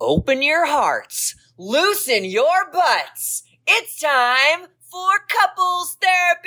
Open your hearts, loosen your butts. It's time for couples therapy.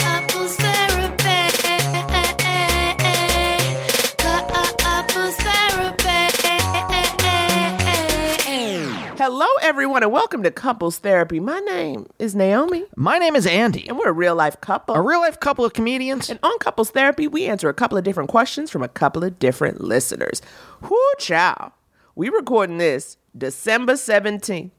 Hello, everyone, and welcome to Couples Therapy. My name is Naomi, My name is Andy. and we're a real life couple. A real life couple of comedians. And on Couples Therapy, we answer a couple of different questions from a couple of different listeners. Whoo, chow. We recording this December 17th.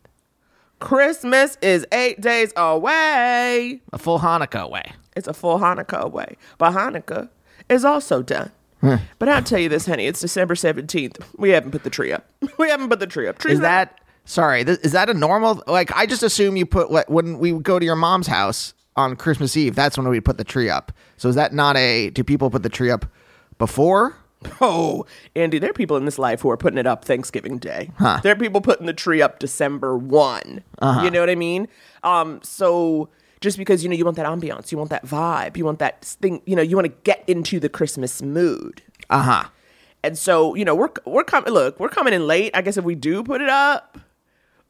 Christmas is eight days away. A full Hanukkah way. It's a full Hanukkah away. But Hanukkah is also done. Hmm. But I'll tell you this, honey, it's December 17th. We haven't put the tree up. We haven't put the tree up. Tree's Is not- that sorry? Th- is that a normal? Like, I just assume you put what when we go to your mom's house on Christmas Eve. That's when we put the tree up. So is that not a? Do people put the tree up before? Oh, Andy, there are people in this life who are putting it up Thanksgiving Day. Huh. There are people putting the tree up December one. Uh-huh. You know what I mean? Um, so just because you know you want that ambiance, you want that vibe, you want that thing, you know, you want to get into the Christmas mood. Uh huh. And so, you know, we're we're coming. Look, we're coming in late. I guess if we do put it up,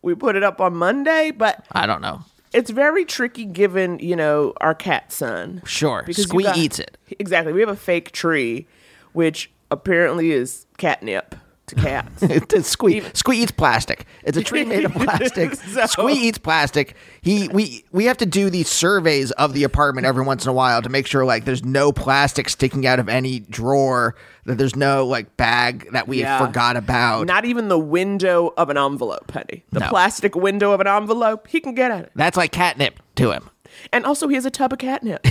we put it up on Monday. But I don't know. it's very tricky given you know our cat son. Sure. Squee got- eats it. Exactly. We have a fake tree, which apparently is catnip to cats. It's Squee. Squee eats plastic. It's a tree made of plastic. So- Squee eats plastic. He we we have to do these surveys of the apartment every once in a while to make sure like there's no plastic sticking out of any drawer. That there's no like bag that we Yeah. forgot about. Not even the window of an envelope, Penny. The No. plastic window of an envelope, he can get at it. That's like catnip to him. And also, he has a tub of catnip,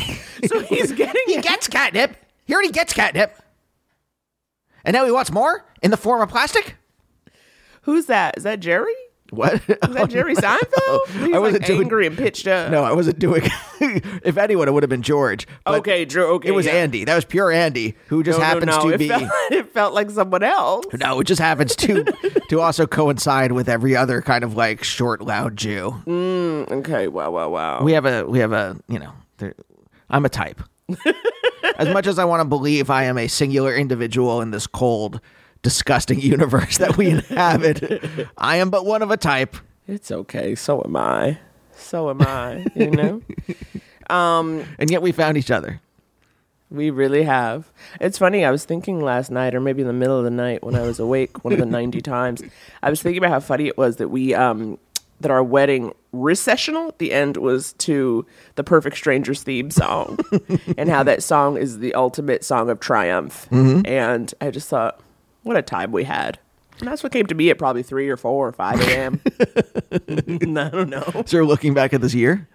so he's getting He it. gets catnip. He already gets catnip. And now he wants more in the form of plastic. Who's that? Is that Jerry? What? Is that oh, Jerry Seinfeld? He's I wasn't like doing- angry and pitched up. No, I wasn't doing. if anyone, it would have been George. Okay, Drew. Okay, it was yeah. Andy. That was pure Andy, who just No, no, happens no, to it be. Felt, it felt like someone else. No, it just happens to to also coincide with every other kind of like short, loud Jew. Mm, okay. Wow. Wow. Wow. We have a we have a you know. there- I'm a type. As much as I want to believe I am a singular individual in this cold, disgusting universe that we inhabit. I am but one of a type. It's okay. So am I. So am I. You know. And yet we found each other. We really have. It's funny. I was thinking last night, or maybe in the middle of the night when I was awake, one of the ninety times. I was thinking about how funny it was that we, um, that our wedding recessional at the end was to the Perfect Strangers theme song, and how that song is the ultimate song of triumph. Mm-hmm. And I just thought, what a time we had. And that's what came to me at probably three or four or five a.m. I don't know. So you're looking back at this year.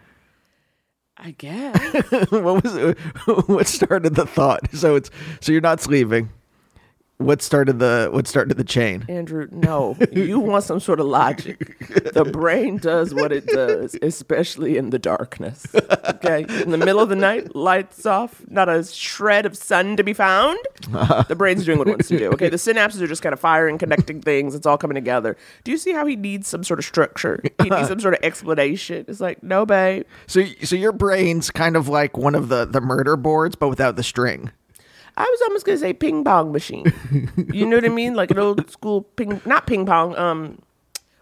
I guess. what was what started the thought? So it's so you're not sleeping. What started the what started the chain? Andrew, no. You want some sort of logic. The brain does what it does, especially in the darkness. Okay? In the middle of the night, lights off, not a shred of sun to be found. The brain's doing what it wants to do. Okay? The synapses are just kind of firing, connecting things. It's all coming together. Do you see how he needs some sort of structure? He needs some sort of explanation. It's like, no, babe. So so your brain's kind of like one of the the murder boards, but without the string. I was almost gonna say ping pong machine. you know what I mean? Like an old school ping, not ping pong. Um,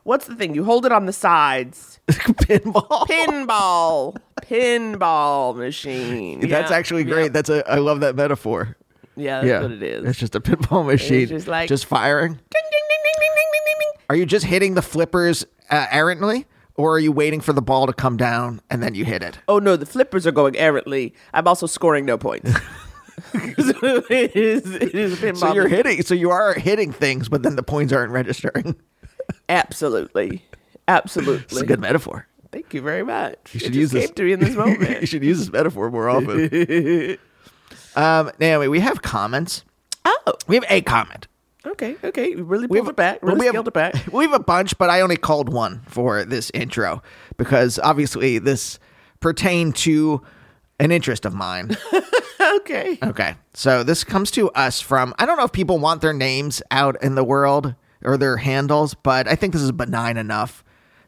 what's the thing? You hold it on the sides. Pinball. Pinball, pinball machine. That's Yeah, actually yeah. great. That's a I love that metaphor. Yeah, that's yeah, what it is. It's just a pinball machine, just like- just firing. Ding, ding, ding, ding, ding, ding, ding, ding. Are you just hitting the flippers uh, errantly, or are you waiting for the ball to come down and then you hit it? Oh no, the flippers are going errantly. I'm also scoring no points. it is. It is pinball. So you're hitting. So you are hitting things, but then the points aren't registering. Absolutely, absolutely. It's a good metaphor. Thank you very much. You should use this to me in this moment. you should use this metaphor more often. um, Naomi, we have comments. oh, We have a comment. okay, okay. Really We have it back. Really we have, it back. We have a bunch, but I only called one for this intro because obviously this pertained to an interest of mine. Okay. Okay. So this comes to us from I don't know if people want their names out in the world or their handles, but I think this is benign enough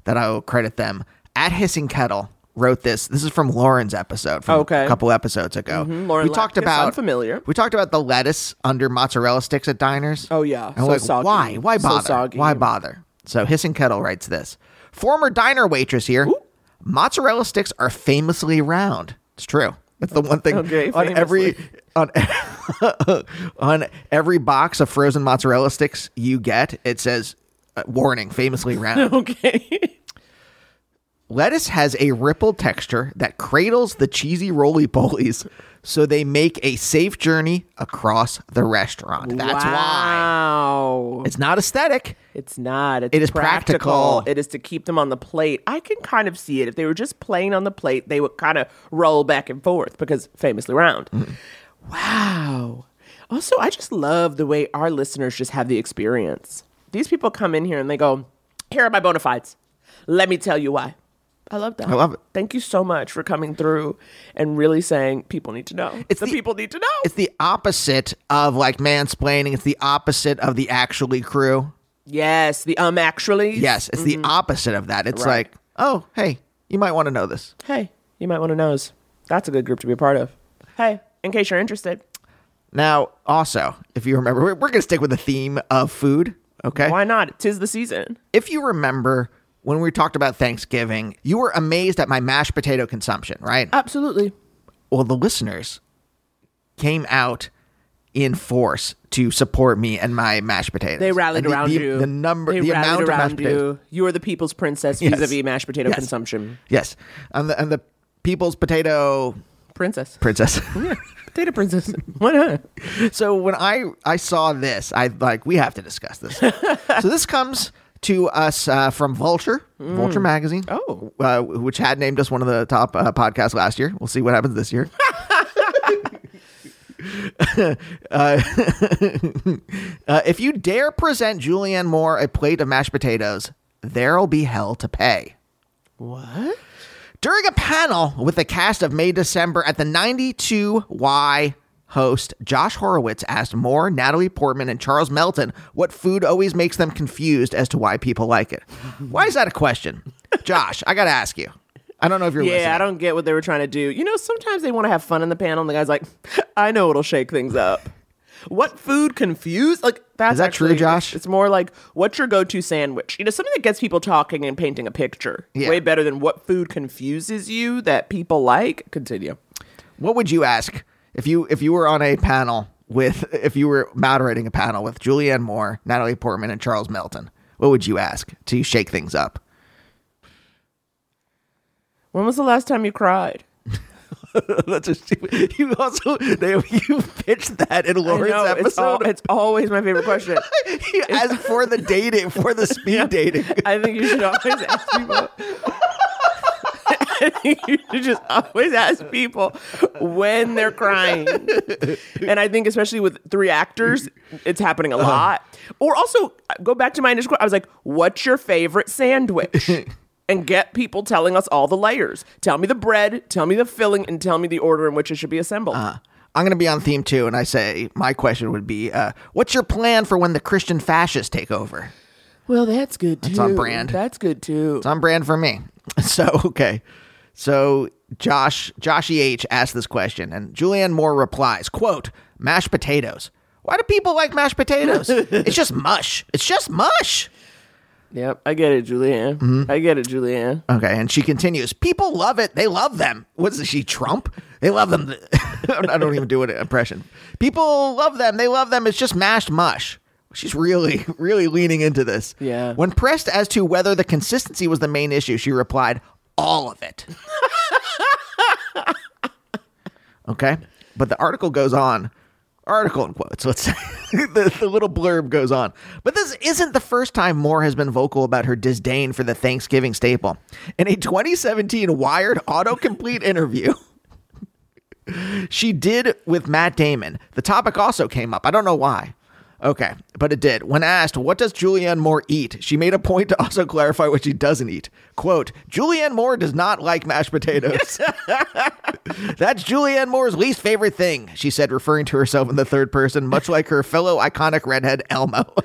that I will credit them. At Hissing Kettle wrote this. This is from Lauren's episode from Okay. a couple episodes ago. Mm-hmm. Lauren we talked about unfamiliar. We talked about the lettuce under mozzarella sticks at diners. Oh, yeah. And So like, soggy. why? Why So bother? soggy. Why bother? So Hissing Kettle writes this. Former diner waitress here. Mozzarella sticks are famously round. It's true. That's the one thing Okay, on every on on every box of frozen mozzarella sticks you get. It says uh, warning, famously round. Okay. Lettuce has a rippled texture that cradles the cheesy roly polies, so they make a safe journey across the restaurant. That's why. wow. It's not aesthetic. It's not. It's It is practical. It is to keep them on the plate. I can kind of see it. If they were just plain on the plate, they would kind of roll back and forth because famously round. Mm-hmm. Wow. Also, I just love the way our listeners just have the experience. These people come in here and they go, Here are my bona fides. Let me tell you why. I love that. I love it. Thank you so much for coming through and really saying people need to know. It's the, the- people need to know. It's the opposite of like mansplaining. It's the opposite of the actually crew. yes, the um actually. Yes, it's the opposite of that. It's Mm-hmm. Right. like, oh, hey, you might want to know this. hey, you might want to know. That's a good group to be a part of. Hey, in case you're interested, Now, also, if you remember, we're, we're going to stick with the theme of food. Okay. why not? Tis the season. If you remember when we talked about Thanksgiving, you were amazed at my mashed potato consumption, right? Absolutely. well, the listeners came out in force to support me and my mashed potatoes. They rallied the- around the, you. The number, they the rallied amount of mashed potatoes. you. You are the people's princess Yes. vis-a-vis mashed potato Yes. consumption. Yes, and the and the people's potato Princess. princess. Potato princess. Why not? so when I I saw this, I like we have to discuss this. so this comes to us uh, from Vulture, Vulture magazine. Oh. uh, which had named us one of the top uh, podcasts last year. We'll see what happens this year. uh, uh, if you dare present Julianne Moore a plate of mashed potatoes, there'll be hell to pay. What? During a panel with the cast of May December at the 92Y host, Josh Horowitz asked Moore, Natalie Portman, and Charles Melton what food always makes them confused as to why people like it. Why is that a question? Josh, I got to ask you. I don't know if you're Yeah, listening. I don't get what they were trying to do. You know, sometimes they want to have fun in the panel, and the guy's like, I know it'll shake things up. what food confused? Like that's Is that true, actually- Josh? It's more like what's your go-to sandwich? You know, something that gets people talking and painting a picture. Yeah. Way better than what food confuses you that people like. Continue. What would you ask if you if you were on a panel with if you were moderating a panel with Julianne Moore, Natalie Portman, and Charles Melton? What would you ask to shake things up? When was the last time you cried? That's a, stupid. you also Naomi, you pitched that in Lauren's know, it's, al- episode. it's always my favorite question. As for the dating, for the speed dating. I think you should always ask people. You should just always ask people when they're crying. And I think, especially with three actors, it's happening a lot. Or also, go back to my initial question. I was like, what's your favorite sandwich? And get people telling us all the layers. Tell me the bread, tell me the filling, and tell me the order in which it should be assembled. I'm going to be on theme too, and I say my question would be, uh, what's your plan for when the Christian fascists take over? well, that's good too. It's on brand. That's good too. It's on brand for me. So okay. So Josh Joshy H asked this question, and Julianne Moore replies, "quote Mashed potatoes. Why do people like mashed potatoes? it's just mush. It's just mush." Yep, I get it, Julianne. Mm-hmm. I get it, Julianne. Okay, and she continues, "People love it. They love them. What's she Trump? They love them. I don't even do an impression. People love them. They love them. It's just mashed mush." She's really, really leaning into this. Yeah. When pressed as to whether the consistency was the main issue, she replied, "All of it." Okay. But the article goes on. Article in quotes, let's say. the, the little blurb goes on. But this isn't the first time Moore has been vocal about her disdain for the Thanksgiving staple. In a 2017 Wired autocomplete interview, she did with Matt Damon. The topic also came up. I don't know why. Okay, but it did. When asked, what does Julianne Moore eat? She made a point to also clarify what she doesn't eat. Quote, Julianne Moore does not like mashed potatoes. That's Julianne Moore's least favorite thing, she said, referring to herself in the third person, much like her fellow iconic redhead Elmo.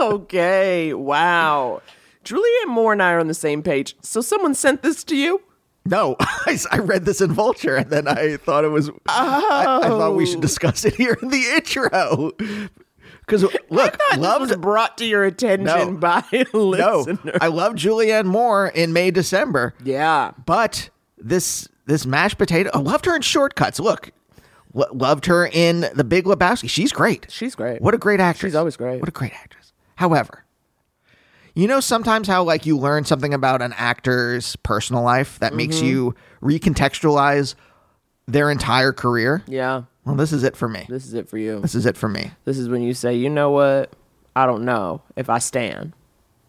Okay, wow. Julianne Moore and I are on the same page. So someone sent this to you? no, I, I read this in Vulture and then I thought it was. I, I thought we should oh. discuss it here in the intro. Because, look, loved. was brought to your attention No. by a No. I love Julianne Moore in May, December. yeah. But this this mashed potato, I loved her in Short Cuts. Look, lo- loved her in The Big Lebowski. She's great. She's great. What a great actress. She's always great. What a great actress. However, you know sometimes how like you learn something about an actor's personal life that makes Mm-hmm. you recontextualize their entire career. Yeah. Well, this is it for me. This is it for you. This is it for me. This is when you say, you know what? I don't know if I stand.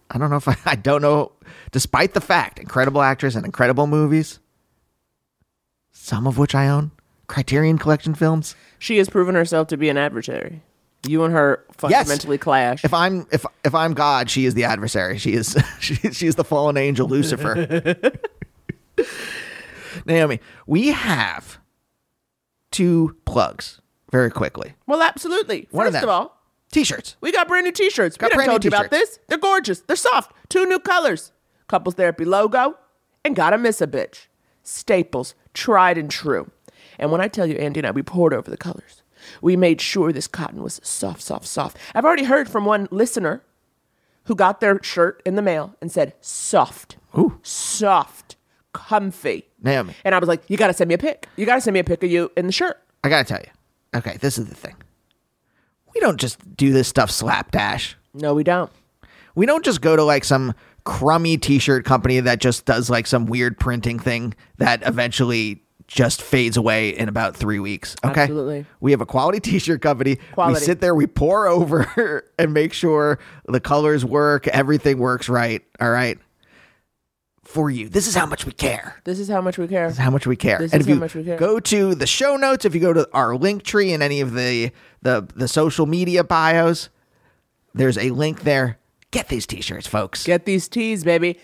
I don't know if I, I don't know. Despite the fact, incredible actress and incredible movies, some of which I own, Criterion Collection films. She has proven herself to be an adversary. You and her fundamentally clash. If I'm if if I'm God, she is the adversary. She is she, she is the fallen angel Lucifer. Naomi, we have two plugs very quickly. well, absolutely. One of First them. of all, T-shirts. we got brand new t-shirts. Got we brand new told you about this. They're gorgeous. They're soft. Two new colors. Couples Therapy logo and Gotta Miss a Bitch. Staples, tried and true. And when I tell you, Andy and I, we poured over the colors. We made sure this cotton was soft, soft, soft. I've already heard from one listener who got their shirt in the mail and said, soft. Ooh. Soft. Comfy. Naomi. And I was like, you got to send me a pic. You got to send me a pic of you in the shirt. I gotta tell you. Okay, this is the thing. We don't just do this stuff slapdash. No, we don't. We don't just go to like some crummy t-shirt company that just does like some weird printing thing that eventually just fades away in about three weeks. Okay. Absolutely. We have a quality t-shirt company. We sit there, we pour over and make sure the colors work, everything works right. All right. For you. This is how much we care. This is how much we care. This is how much we care. This and is if you how much we care. go to the show notes, if you go to our link tree and any of the the the social media bios, there's a link there. Get these t-shirts, folks. Get these tees, baby.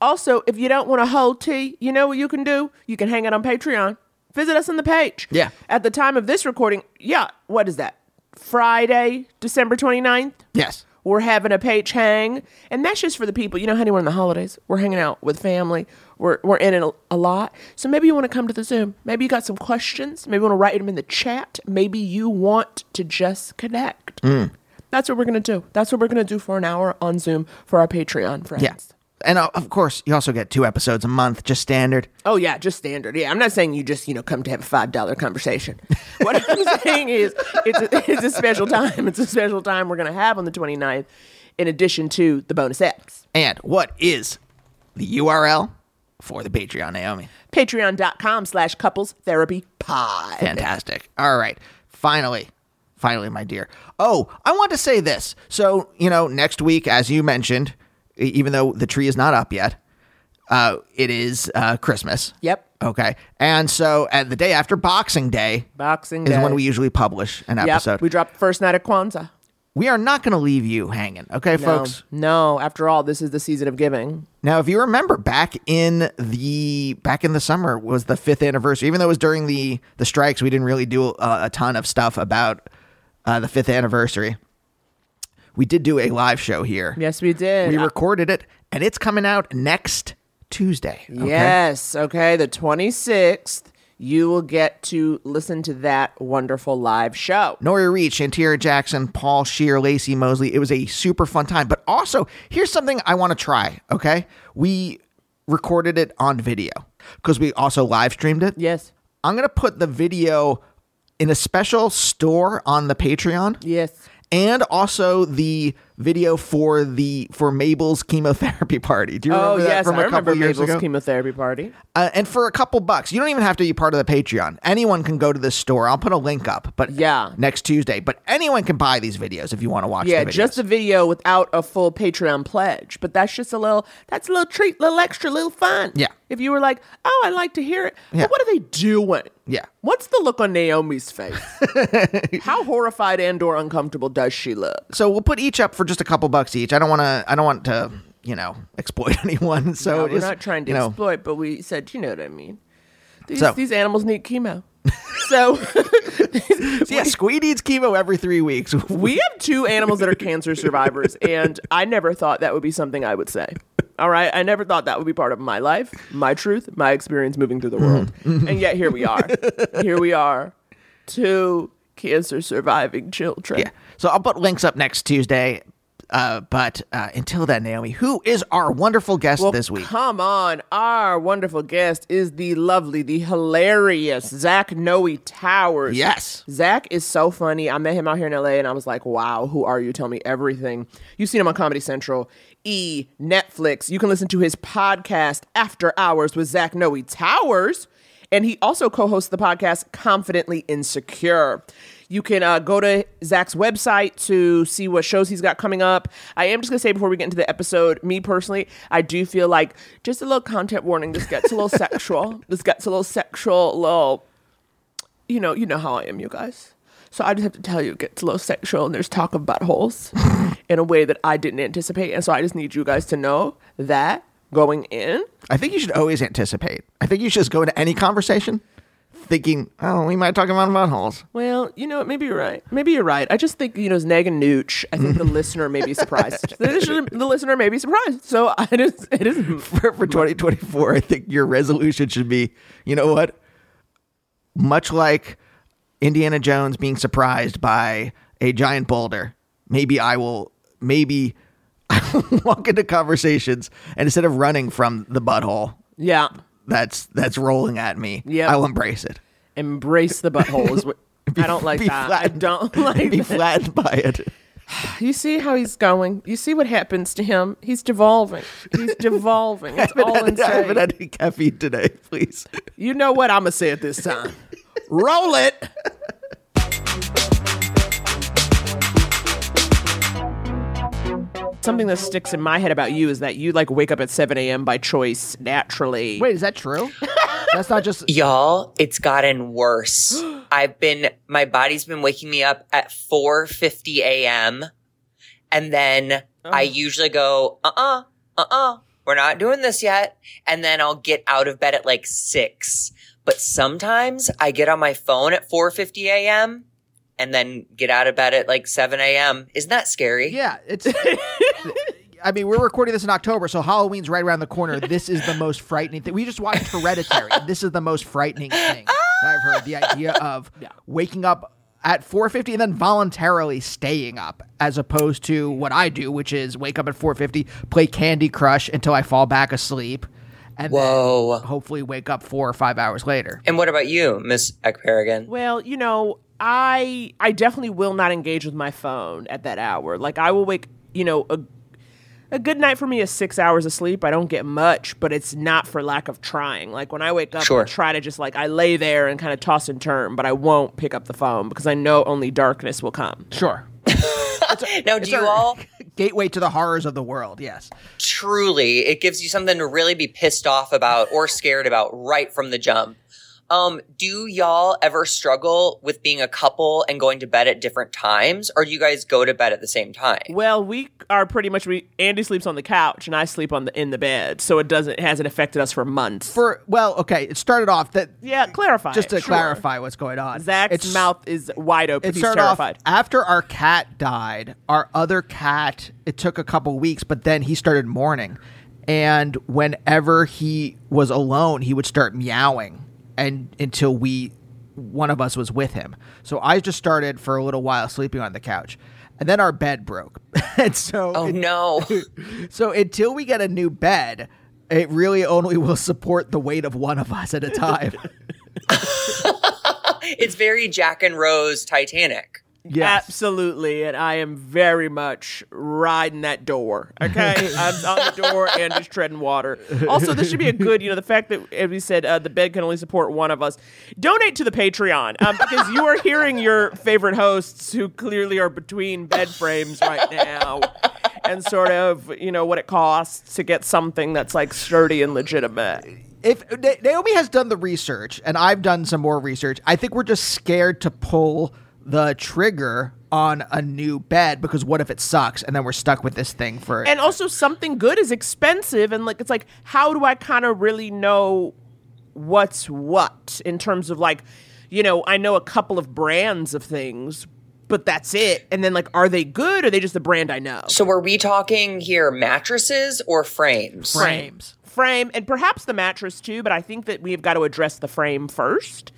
Also, if you don't want a whole tee, you know what you can do? You can hang out on Patreon. Visit us on the page. Yeah. At the time of this recording, yeah, what is that? Friday, December 29th? yes. We're having a page hang, and that's just for the people. You know, honey, we're in the holidays. We're hanging out with family. We're we're in it a, a lot. So maybe you want to come to the Zoom. Maybe you got some questions. Maybe you want to write them in the chat. Maybe you want to just connect. Mm. That's what we're gonna do. That's what we're gonna do for an hour on Zoom for our Patreon friends. Yeah. And uh, of course, you also get two episodes a month, just standard. Oh yeah, just standard. Yeah, I'm not saying you just you know come to have a five dollar conversation. What I'm saying is it's a, it's a special time. It's a special time we're gonna have on the 29th, in addition to the bonus X. And what is the URL for the Patreon, Naomi? Patreon.com slash couples therapy pod. Fantastic. All right. Finally, finally, my dear. Oh, I want to say this. So, you know, next week, as you mentioned, even though the tree is not up yet, uh, it is uh, Christmas. Yep. Okay. And so, at the day after Boxing Day Boxing is Day. when we usually publish an Yep. episode. We dropped the first night of Kwanzaa. we are not going to leave you hanging. Okay, folks. No, no. After all, this is the season of giving. Now, if you remember, back in the back in the summer was the fifth anniversary. Even though it was during the the strikes, we didn't really do a, a ton of stuff about uh, the fifth anniversary. We did do a live show here. Yes, we did. we recorded it, and it's coming out next Tuesday. okay? Yes. Okay. The 26th, you will get to listen to that wonderful live show. Nori Reed, Shantira Jackson, Paul Scheer, Laci Mosley. It was a super fun time. But also, here's something I want to try. Okay, we recorded it on video because we also live streamed it. Yes. I'm gonna put the video in a special store on the Patreon. Yes. And also the video for the for Mabel's chemotherapy party. Do you remember Oh, that yes. from I a remember couple years Mabel's ago? chemotherapy party. Uh, and for a couple bucks, you don't even have to be part of the Patreon. Anyone can go to this store. I'll put a link up. But Yeah. next Tuesday. But anyone can buy these videos if you want to watch. Yeah, just a video without a full Patreon pledge. But that's just a little, that's a little treat, little extra, little fun. Yeah. If you were like, oh, I like to hear it. Yeah. But what are they doing? Yeah. What's the look on Naomi's face? How horrified and or uncomfortable does she look? so we'll put each up for just a couple bucks each. I don't want to. I don't want to. You know, exploit anyone. So No, we're just, not trying to you know, exploit, but we said, you know what I mean. These, So- these animals need chemo. so Yeah, Squee needs chemo every three weeks. we have two animals that are cancer survivors, and I never thought that would be something I would say. All right, I never thought that would be part of my life, my truth, my experience moving through the world, mm-hmm. and yet here we are. Here we are, two cancer surviving children. Yeah. So I'll put links up next Tuesday. Uh, but uh, until then, Naomi, who is our wonderful guest Well, this week? come on. Our wonderful guest is the lovely, the hilarious Zach Noe Towers. Yes. Zach is so funny. I met him out here in LA and I was like, wow, who are you? Tell me everything. You've seen him on Comedy Central, E, Netflix. You can listen to his podcast, After Hours with Zach Noe Towers. And he also co hosts the podcast, Confidently Insecure. You can uh, go to Zach's website to see what shows he's got coming up. I am just going to say before we get into the episode, me personally, I do feel like just a little content warning. This gets a little sexual. This gets a little sexual, a little you know, you know how I am, you guys. So I just have to tell you, it gets a little sexual, and there's talk of buttholes in a way that I didn't anticipate, and so I just need you guys to know that going in. I think you should always anticipate. I think you should just go into any conversation thinking, oh, we might talk about buttholes. Well, you know, what, maybe you're right. Maybe you're right. I just think you know, as Nag and Nooch, I think the listener may be surprised. the, listener, the listener may be surprised. So I just, it is. For, for 2024, I think your resolution should be, you know what? Much like Indiana Jones being surprised by a giant boulder, maybe I will, maybe I will walk into conversations and instead of running from the butthole Yeah, that's that's rolling at me, Yep. I'll embrace it. embrace the butthole is what. I don't like that. I don't like be that. flattened by it. You see how he's going. You see what happens to him. He's devolving. He's devolving. It's all I haven't had any caffeine today, please. You know what? I'm gonna say it this time. Roll it. Something that sticks in my head about you is that you like wake up at 7 a.m. by choice naturally. Wait, is that true? That's not just Y'all, it's gotten worse. I've been my body's been waking me up at 4:50 a.m. and then oh. I usually go, "Uh-uh, uh-uh, we're not doing this yet." And then I'll get out of bed at like 6. But sometimes I get on my phone at 4:50 a.m. and then get out of bed at like 7 a.m. Isn't that scary? Yeah, it's. I mean, we're recording this in October, so Halloween's right around the corner. This is the most frightening thing. We just watched Hereditary. and this is the most frightening thing that oh! I've heard. The idea of waking up at 4:50 and then voluntarily staying up, as opposed to what I do, which is wake up at 4:50, play Candy Crush until I fall back asleep, and Whoa. then hopefully wake up four or five hours later. And what about you, Miss Ekperigin? Well, you know, I I definitely will not engage with my phone at that hour. Like I will wake, you know, a a good night for me is six hours of sleep. I don't get much, but it's not for lack of trying. Like when I wake up, Sure. I try to just like I lay there and kind of toss and turn, but I won't pick up the phone because I know only darkness will come. Sure. Now, do you all Gateway to the horrors of the world. Yes. truly, it gives you something to really be pissed off about or scared about right from the jump. Um, do y'all ever struggle with being a couple and going to bed at different times, or do you guys go to bed at the same time? Well, we are pretty much we Andy sleeps on the couch and I sleep on the in the bed, so it doesn't it hasn't affected us for months. For well, okay, it started off that yeah, clarify. just to it, sure. clarify what's going on. Zach's It's- mouth is wide open. It He's started terrified. off after our cat died. Our other cat, it took a couple weeks, but then he started mourning, and whenever he was alone, he would start meowing, and until we, one of us was with him. So I just started for a little while sleeping on the couch, and then our bed broke, and so Oh no. so until we get a new bed. It really only will support the weight of one of us at a time. it's very Jack and Rose Titanic. Yes. Absolutely, and I am very much riding that door. Okay, I'm on the door and just treading water. Also, this should be a good, you know, the fact that as we said uh, the bed can only support one of us. Donate to the Patreon um, because you are hearing your favorite hosts who clearly are between bed frames right now, and sort of you know what it costs to get something that's like sturdy and legitimate. if Naomi has done the research and I've done some more research, I think we're just scared to pull the trigger on a new bed because what if it sucks and then we're stuck with this thing for and also something good is expensive and like it's like how do i kind of really know what's what in terms of like you know i know a couple of brands of things but that's it and then like are they good or are they just the brand i know So, are we talking here mattresses or frames? frames. frame and perhaps the mattress too but i think that we've got to address the frame first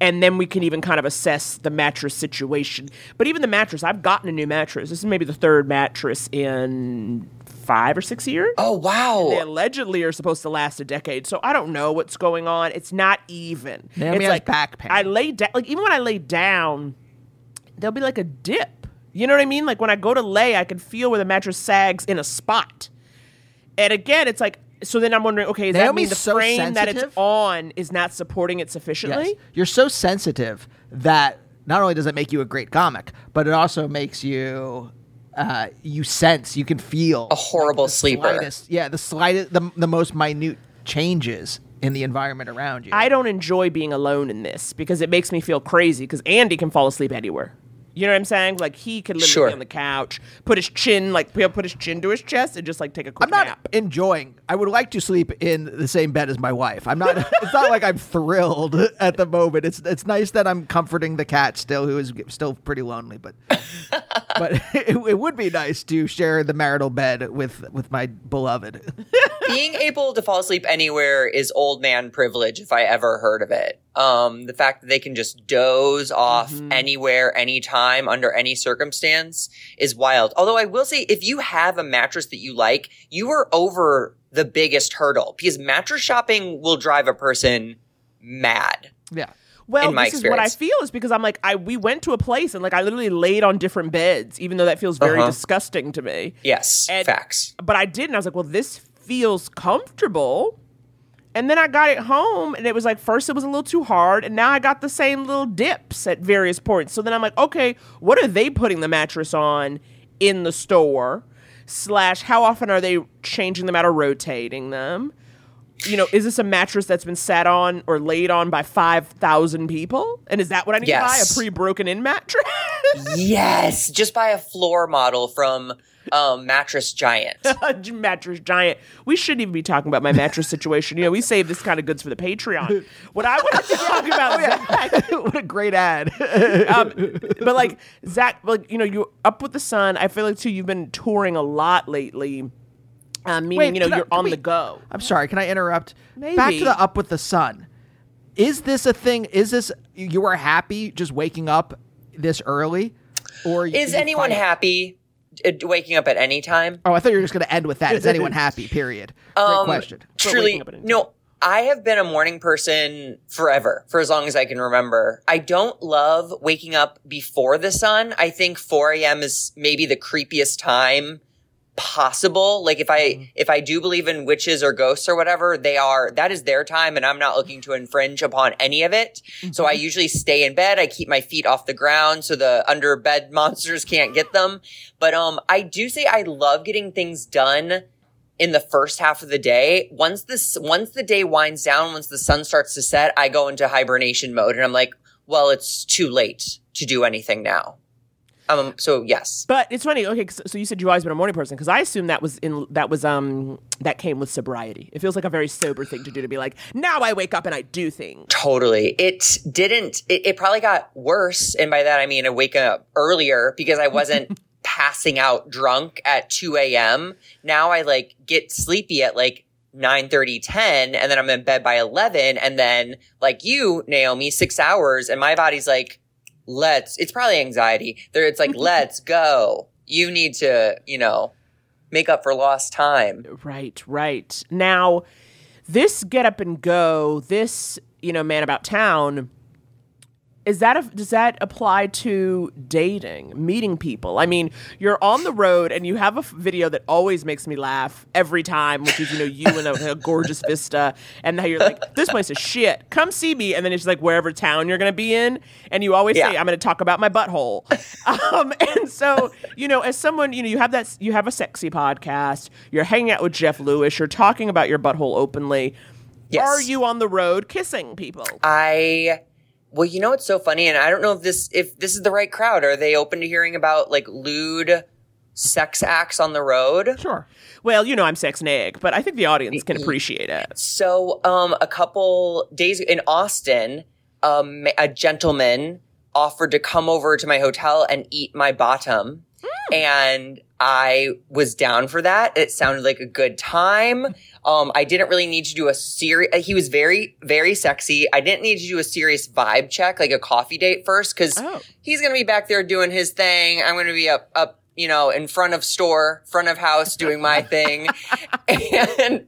and then we can even kind of assess the mattress situation but even the mattress i've gotten a new mattress this is maybe the third mattress in five or six years Oh wow. they allegedly are supposed to last a decade. So I don't know what's going on. It's not even. Naomi it's like back pain. I lay down, like even when I lay down, there'll be like a dip. You know what I mean? Like when I go to lay, I can feel where the mattress sags in a spot. And again, it's like so. Then I'm wondering, okay, does that mean the so frame that it's on is not supporting it sufficiently? Yes. You're so sensitive that not only does it make you a great comic, but it also makes you uh, you sense, you can feel A horrible the sleeper. slightest- yeah, the slightest, the, the most minute changes in the environment around you. I don't enjoy being alone in this because it makes me feel crazy because Andy can fall asleep anywhere. You know what I'm saying? Like he could literally Sure. be on the couch, put his chin, like he'll put his chin to his chest and just like take a quick I'm not nap. enjoying. I would like to sleep in the same bed as my wife. I'm not. it's not like I'm thrilled at the moment. It's it's nice that I'm comforting the cat still, who is still pretty lonely. But but it, it would be nice to share the marital bed with with my beloved. Being able to fall asleep anywhere is old man privilege if I ever heard of it. Um, the fact that they can just doze off anywhere, anytime, under any circumstance is wild. Although I will say, if you have a mattress that you like, you are over the biggest hurdle because mattress shopping will drive a person mad. Yeah. Well, this is what I feel is because I'm like I we went to a place and like I literally laid on different beds, even though that feels very Uh-huh. disgusting to me. Yes, And- facts. But I did, and I was like, well, this feels comfortable. And then I got it home, and it was like first it was a little too hard, and now I got the same little dips at various points. So then I'm like, okay, what are they putting the mattress on in the store? Slash, how often are they changing them out or rotating them? You know, is this a mattress that's been sat on or laid on by five thousand people? And is that what I need Yes. to buy? A pre-broken in mattress? yes, just buy a floor model from um, mattress giant. mattress giant. We shouldn't even be talking about my mattress situation. You know, we save this kind of goods for the Patreon. What I wanted to talk about, Zach, what a great ad. um, but like Zach, like you know, you up with the sun. I feel like too, you've been touring a lot lately. Um, meaning, Wait, you know, you're can on we- the go. I'm sorry, can I interrupt? Maybe. Back to the up with the sun. Is this a thing? Is this you are happy just waking up this early? Or Is anyone find- happy uh, waking up at any time? Oh, I thought you were just going to end with that. Is anyone happy? Period. Great Um, question. Truly, waking up at any time. no. I have been a morning person forever, for as long as I can remember. I don't love waking up before the sun. I think 4 a.m. is maybe the creepiest time possible. Like if Mm-hmm. I if I do believe in witches or ghosts or whatever, they are that is their time and I'm not looking to infringe upon any of it. So I Mm-hmm. usually stay in bed. I keep my feet off the ground so the under bed monsters can't get them. But um I do say I love getting things done in the first half of the day. Once this once the day winds down, once the sun starts to set, I go into hibernation mode and I'm like, well, it's too late to do anything now. Um so yes. But it's funny. Okay, so you said you always been a morning person because I assume that was in that was um that came with sobriety. It feels like a very sober thing to do to be like now I wake up and I do things. Totally. It didn't, it, it probably got worse. And by that, I mean, I wake up earlier because I wasn't passing out drunk at 2 a.m. Now I like get sleepy at like 9 30 10 and then I'm in bed by 11. And then like you, Naomi, six hours and my body's like, let's, it's probably anxiety. There, it's like, let's go. You need to, you know, make up for lost time. Right, right. Now, this get up and go, this you know man about town. Is that a, does that apply to dating, meeting people? I mean, you're on the road and you have a f- video that always makes me laugh every time, which is you know you in a, a gorgeous vista, and now you're like, this place is shit. Come see me, and then it's like wherever town you're gonna be in, and you always say, I'm gonna talk about my butthole. um, and so you know, as someone you know, you have that you have a sexy podcast, you're hanging out with Jeff Lewis, you're talking about your butthole openly. Yes. Are you on the road kissing people? I well, you know what's so funny, and I don't know if this if this is the right crowd. Are they open to hearing about like lewd sex acts on the road? Sure. Well, you know I'm sex neg, but I think the audience can appreciate it. So, um, a couple days in Austin, um, a gentleman offered to come over to my hotel and eat my bottom. And I was down for that. It sounded like a good time. Um, I didn't really need to do a serious, he was very, very sexy. I didn't need to do a serious vibe check, like a coffee date first, cause Oh. he's going to be back there doing his thing. I'm going to be up, up, you know, in front of store, front of house doing my thing. and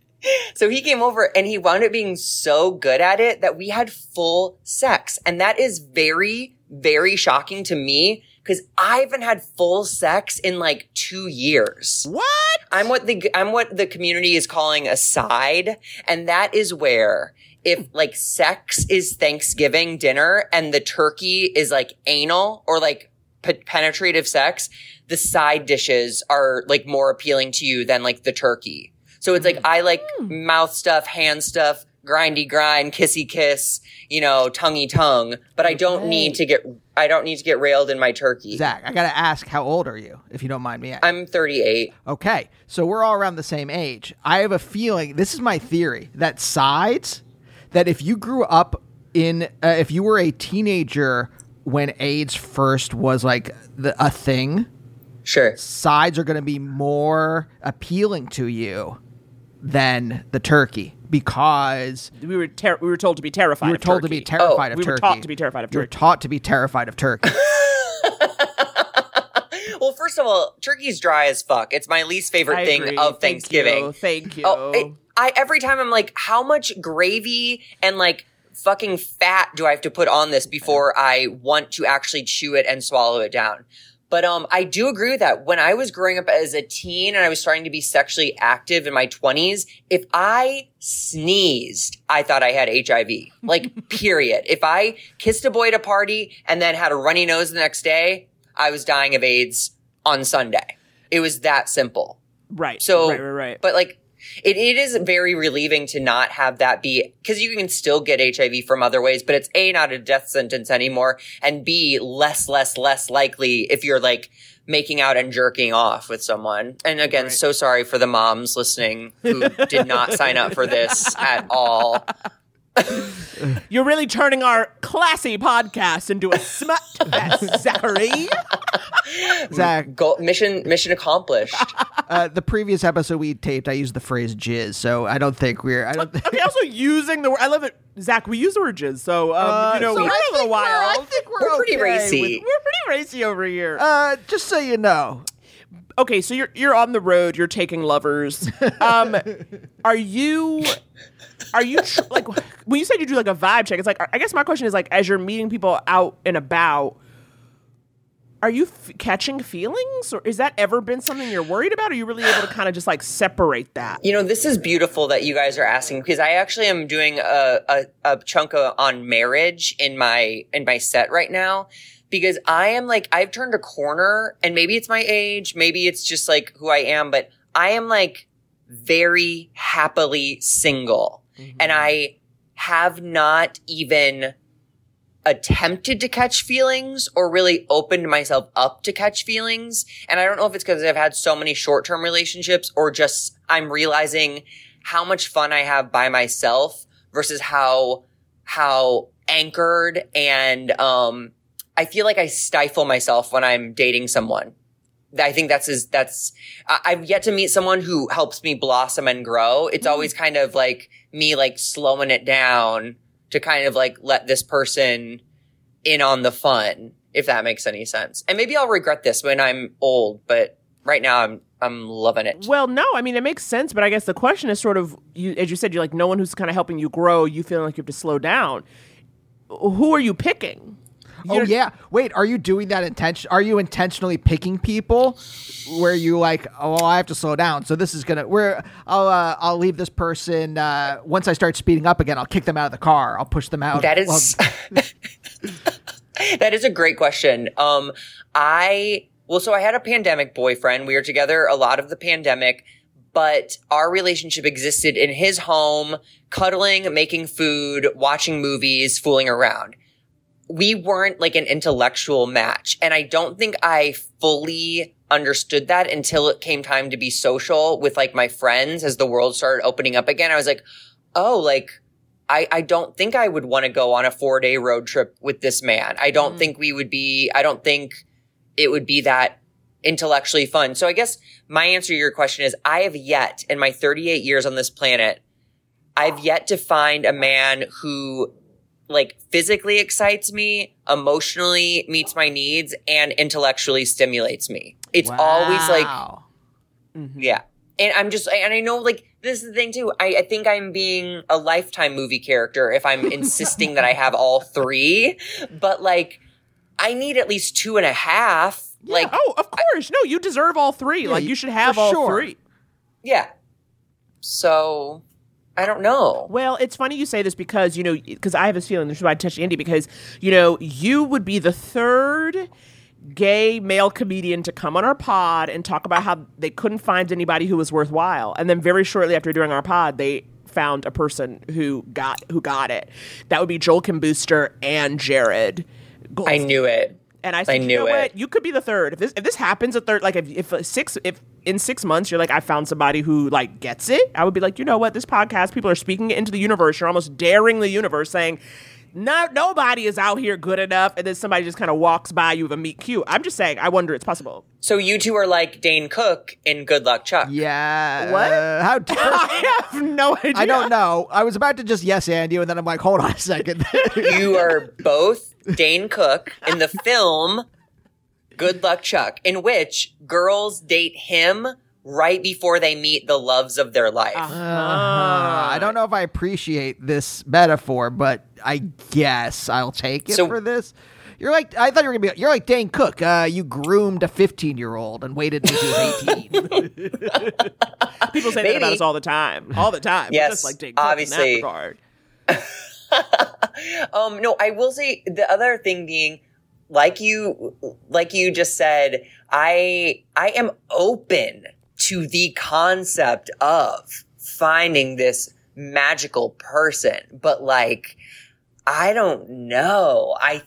so he came over and he wound up being so good at it that we had full sex. And that is very, very shocking to me because I haven't had full sex in like two years. What? I'm what the I'm what the community is calling a side, and that is where if like sex is Thanksgiving dinner and the turkey is like anal or like pe- penetrative sex, the side dishes are like more appealing to you than like the turkey. So it's like mm. I like hmm. mouth stuff, hand stuff, grindy grind, kissy kiss, you know, tonguey tongue, but I don't need to get I don't need to get railed in my turkey. Zach, I got to ask, how old are you, if you don't mind me asking? I'm 38. Okay, so we're all around the same age. I have a feeling, this is my theory, that sides, that if you grew up in, uh, if you were a teenager when AIDS first was like the, a thing, Sure. sides are going to be more appealing to you than the turkey because We were ter- we were told to be terrified. you were of told to be turkey. terrified Oh, of we turkey. were taught to be terrified of Turkey. We were turkey. taught to be terrified of turkey. Well, first of all, turkey's dry as fuck. It's my least favorite I thing agree. of Thank Thanksgiving. you. Thank oh, you. Oh, it- I every time I'm like, how much gravy and like fucking fat do I have to put on this before I want to actually chew it and swallow it down? But um, I do agree with that. When I was growing up as a teen and I was starting to be sexually active in my twenties, if I sneezed, I thought I had HIV. Like, period. If I kissed a boy at a party and then had a runny nose the next day, I was dying of AIDS on Sunday. It was that simple. right. So, right, right, right. But like, It, it is very relieving to not have that be because you can still get HIV from other ways, but it's A, not a death sentence anymore, and B, less, less, less likely if you're like making out and jerking off with someone. And again, so sorry for the moms listening who did not sign up for this at all. You're really turning our classy podcast into a smut fest, Zachary. Zach, Goal, mission mission accomplished. uh, the previous episode we taped, I used the phrase jizz, so I don't think we're. I don't. I mean, also using the word. I love it, Zach. We use the word jizz, so um, Uh, you know so we're I a little think we're- I think we're, We're pretty okay racy. with- we're pretty racy over here. uh, just so you know, okay, so you're you're on the road. You're taking lovers. Um, are you? Are you tr- like when you said you do like a vibe check? It's like I guess my question is like as you're meeting people out and about. Are you f- catching feelings, or is that ever been something you're worried about? Are you really able to kind of just like separate that? You know, this is beautiful that you guys are asking because I actually am doing a, a, a chunk of, on marriage in my in my set right now because I am like I've turned a corner and maybe it's my age, maybe it's just like who I am, but I am like very happily single mm-hmm. and I have not even attempted to catch feelings or really opened myself up to catch feelings. And I don't know if it's because I've had so many short term relationships or just I'm realizing how much fun I have by myself versus how, how anchored and, um, I feel like I stifle myself when I'm dating someone. I think that's is that's I- I've yet to meet someone who helps me blossom and grow. It's always kind of like me like slowing it down to kind of like let this person in on the fun, if that makes any sense. And maybe I'll regret this when I'm old, but right now I'm I'm loving it. Well, no, I mean it makes sense, but I guess the question is sort of you, as you said, you're like no one who's kind of helping you grow. You feeling like you have to slow down. Who are you picking? Oh yeah. Wait, are you doing that intention? Are you intentionally picking people where you like, oh, I have to slow down. So this is gonna where I'll uh, I'll leave this person. Uh, once I start speeding up again, I'll kick them out of the car. I'll push them out. That is that is a great question. Um, I well, so I had a pandemic boyfriend. We were together a lot of the pandemic, but our relationship existed in his home, cuddling, making food, watching movies, fooling around. We weren't like an intellectual match, and I don't think I fully understood that until it came time to be social with like my friends as the world started opening up again. I was like, oh, like I, I don't think I would want to go on a four day road trip with this man. I don't mm-hmm. think we would be, I don't think it would be that intellectually fun. So I guess my answer to your question is I have yet in my 38 years on this planet, I've yet to find a man who like physically excites me, emotionally meets my needs and intellectually stimulates me. It's always like, wow. Mm-hmm. yeah. And I'm just, and I know like, this is the thing too. I, I think I'm being a lifetime movie character if I'm insisting that I have all three, but like, I need at least two and a half. Like, oh, of course, no, you deserve all three. like you- you should have all sure. three. yeah. So, I don't know. Well, it's funny you say this because you know because I have this feeling. This is why I touched Andy because you know you would be the third gay male comedian to come on our pod and talk about how they couldn't find anybody who was worthwhile, and then very shortly after doing our pod, they found a person who got who got it. That would be Joel Kim Booster and Jared. I knew it. And I said, I you knew know it. what? You could be the third. If this if this happens a third, like if if six if in six months you're like I found somebody who like gets it, I would be like, you know what? This podcast, people are speaking it into the universe. You're almost daring the universe, saying. No, nobody is out here good enough, and then somebody just kind of walks by you with a meet cute. I'm just saying, I wonder it's possible. So you two are like Dane Cook in Good Luck Chuck. Yeah. What? uh, how? First, I have no idea. I don't know. I was about to just yes and you, and then I'm like, hold on a second. You are both Dane Cook in the film Good Luck Chuck, in which girls date him right before they meet the loves of their life. Uh, I don't know if I appreciate this metaphor, but I guess I'll take it So- for this. You're like I thought you were gonna be. You're like Dane Cook. Uh, you groomed a 15 year old and waited until he was 18. People say that about us all the time, all the time. We're Yes, just like Jake Cook obviously. in that regard. Um, no, I will say the other thing being, like you, like you just said, I, I am open to the concept of finding this magical person, but like, I don't know. I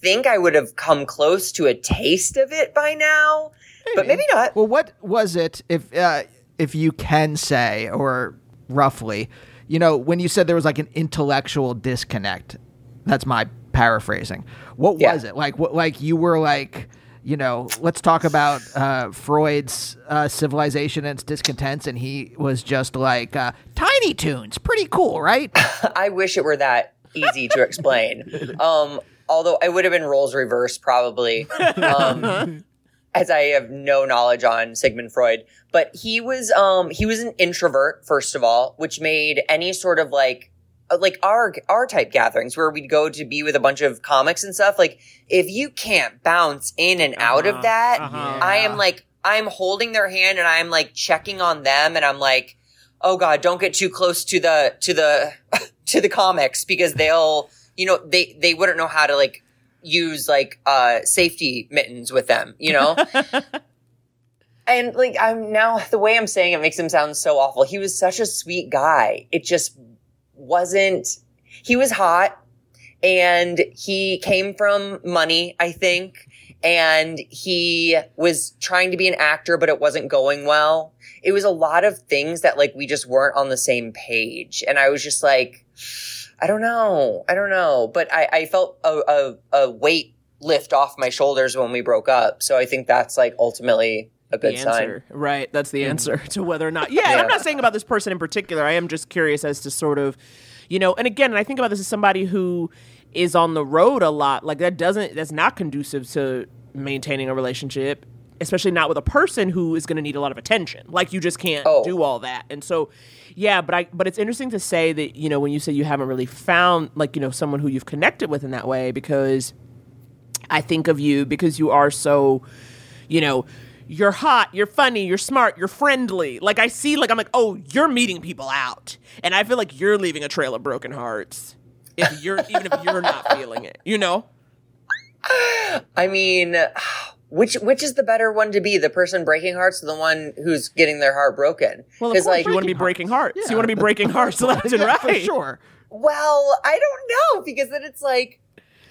think I would have come close to a taste of it by now, but maybe not. Well, what was it, if uh, if you can say, or roughly, you know, when you said there was like an intellectual disconnect? That's my paraphrasing. What Yeah. was it like? What like you were like? You know, let's talk about uh, Freud's uh, civilization and its discontents, and he was just like uh, Tiny Toons, pretty cool, right? I wish it were that easy to explain. Um, although I would have been roles reversed probably, um, as I have no knowledge on Sigmund Freud. But he was um, he was an introvert first of all, which made any sort of like Uh, like our our type gatherings where we'd go to be with a bunch of comics and stuff. Like if you can't bounce in and out of uh-huh. that, uh-huh. I am like I'm holding their hand and I'm like checking on them and I'm like, oh god, don't get too close to the to the to the comics because they'll you know they they wouldn't know how to like use like uh safety mittens with them, you know. and like I'm now the way I'm saying it makes him sound so awful. He was such a sweet guy. It just wasn't. He was hot and he came from money, I think. And he was trying to be an actor, but it wasn't going well. It was a lot of things that like we just weren't on the same page. And I was just like, I don't know. I don't know. But I, I felt a, a, a weight lift off my shoulders when we broke up. So I think that's like ultimately a good the sign. answer. Right. That's the answer to whether or not. Yeah, and Yeah. I'm not saying about this person in particular. I am just curious as to sort of, you know, and again, and I think about this as somebody who is on the road a lot. Like that doesn't, that's not conducive to maintaining a relationship, especially not with a person who is going to need a lot of attention. Like you just can't Oh. do all that. And so, yeah, but I, but it's interesting to say that, you know, when you say you haven't really found like, you know, someone who you've connected with in that way, because I think of you because you are so, you know, you're hot, you're funny, you're smart, you're friendly. Like I see, like I'm like, oh, you're meeting people out, and I feel like you're leaving a trail of broken hearts. If you're even if you're not feeling it, you know. I mean, which which is the better one to be? The person breaking hearts or the one who's getting their heart broken? Well, of 'Cause, course you want to be breaking hearts. You want to be breaking hearts left and right. for sure. Well, I don't know because then it's like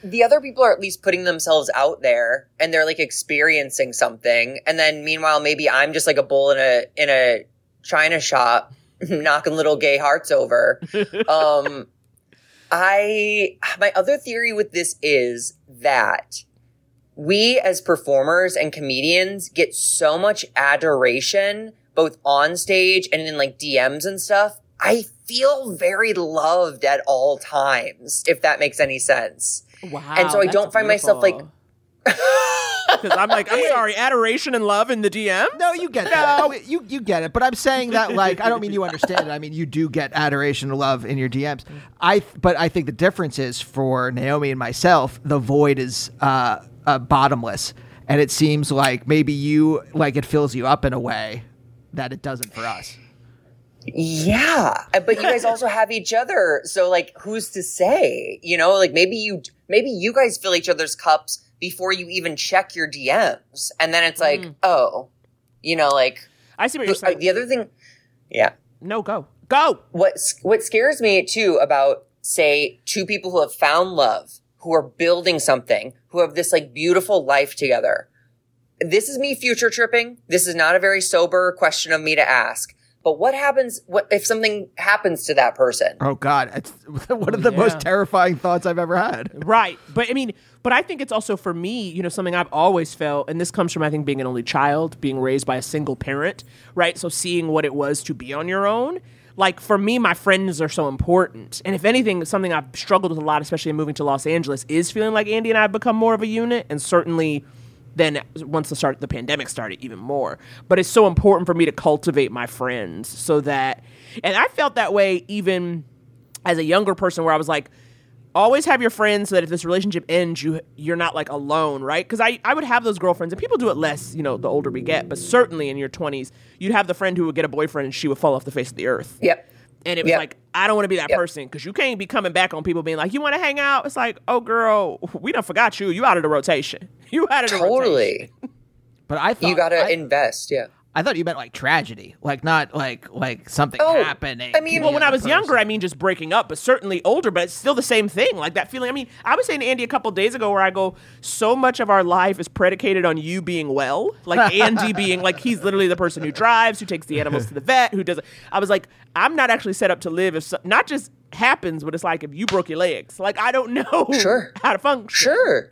the other people are at least putting themselves out there and they're like experiencing something, and then meanwhile maybe I'm just like a bull in a in a china shop knocking little gay hearts over. um, I my other theory with this is that we as performers and comedians get so much adoration both on stage and in like DMs and stuff. I feel very loved at all times, if that makes any sense. Wow. And so I don't find myself, like- Because I'm like, I'm sorry, adoration and love in the DM. No, you get that. You you get it. But I'm saying that like I don't mean you understand it. I mean you do get adoration and love in your DMs. I but I think the difference is for Naomi and myself, the void is uh, uh bottomless. And it seems like maybe you like it fills you up in a way that it doesn't for us. Yeah, but you guys also have each other. So like, who's to say? You know, like maybe you, maybe you guys fill each other's cups before you even check your DMs, and then it's like, mm. oh, you know, like I see what you're saying. the other thing. Yeah, no, go, go. what what scares me too about say two people who have found love, who are building something, who have this like beautiful life together. This is me future tripping. This is not a very sober question of me to ask. But what happens what if something happens to that person? Oh God, it's one of the most terrifying thoughts I've ever had. Right. But I mean, but I think it's also for me, you know, something I've always felt, and this comes from, I think, being an only child, being raised by a single parent, right? So seeing what it was to be on your own. Like for me, my friends are so important. And if anything, something I've struggled with a lot, especially in moving to Los Angeles, is feeling like Andy and I have become more of a unit. And certainly then once the start the pandemic started even more. But it's so important for me to cultivate my friends so that and i felt that way even as a younger person where i was like always have your friends so that if this relationship ends you you're not like alone right? Because I, I would have those girlfriends and people do it less you know the older we get but certainly in your 20s you'd have the friend who would get a boyfriend and she would fall off the face of the earth. Yep. And it was Yep. like i don't want to be that Yep. person because you can't be coming back on people being like you want to hang out it's like oh girl we don't forgot you you out of the rotation you out of the rotation Totally. But I thought You got to I- invest. Yeah. I thought you meant like tragedy, like not like like something Oh, happening. I mean- Well, when I other was younger. I mean, just breaking up, but certainly older, but it's still the same thing. Like that feeling. I mean, I was saying to Andy a couple days ago where I go, so much of our life is predicated on you being well. Like Andy being like, he's literally the person who drives, who takes the animals to the vet, who does it. I was like, I'm not actually set up to live if so, not just happens, but it's like if you broke your legs. Like, I don't know Sure. how to function. Sure.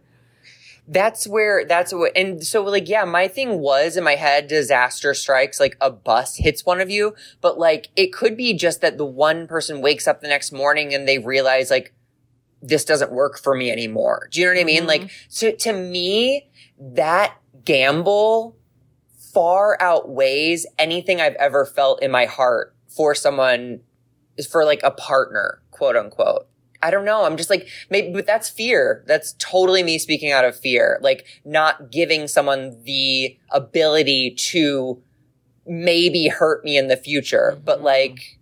That's where that's what and so like yeah, my thing was in my head disaster strikes like a bus hits one of you, but like it could be just that the one person wakes up the next morning and they realize like this doesn't work for me anymore. Do you know what I mean? Like mm-hmm. so to me that gamble far outweighs anything I've ever felt in my heart for someone for like a partner, quote unquote. I don't know. I'm just like, maybe, but that's fear. That's totally me speaking out of fear. Like not giving someone the ability to maybe hurt me in the future. Mm-hmm. But like,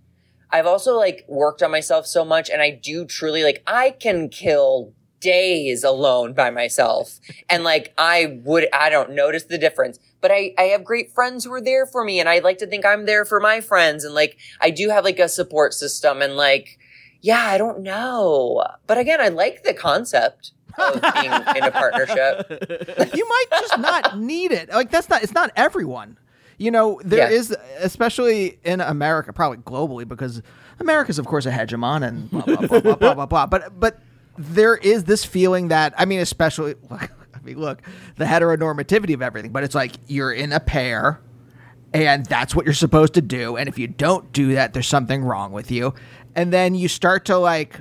I've also like worked on myself so much and I do truly like, I can kill days alone by myself. And like, I would, I don't notice the difference, but I, I have great friends who are there for me and I like to think I'm there for my friends. And like, I do have like a support system and like, yeah, I don't know. But again, I like the concept of being in a partnership. you might just not need it. Like that's not. It's not everyone. You know, there Yeah. is, especially in America, probably globally, because America's of course a hegemon and blah blah blah blah blah blah. blah. But but there is this feeling that I mean, especially. I mean, look, the heteronormativity of everything, but it's like you're in a pair and that's what you're supposed to do. And if you don't do that, there's something wrong with you. And then you start to like,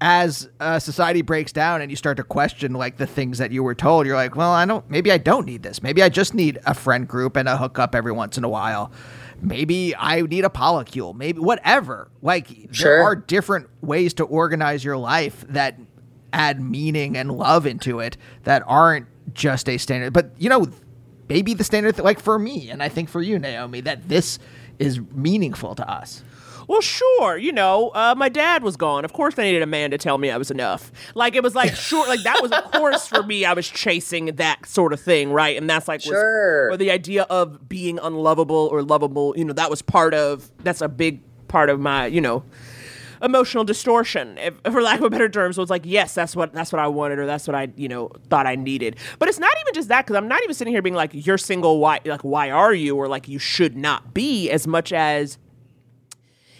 as uh, society breaks down and you start to question like the things that you were told, you're like, well, I don't, maybe I don't need this. Maybe I just need a friend group and a hookup every once in a while. Maybe I need a polycule, maybe whatever. Like, there are different ways to organize your life that add meaning and love into it that aren't just a standard. But, you know, maybe the standard, th- like for me, and I think for you, Naomi, that this is meaningful to us. Well, sure. You know, uh, my dad was gone. Of course, I needed a man to tell me I was enough. Like it was like sure, like that was of course for me. I was chasing that sort of thing, right? And that's like was- Sure. or the idea of being unlovable or lovable. You know, that was part of. That's a big part of my. You know. Emotional distortion, if, for lack of a better term. So it's like, yes, that's what that's what I wanted, or that's what I, you know, thought I needed. But it's not even just that, because I'm not even sitting here being like, you're single. Why, like, why are you, or like, you should not be, as much as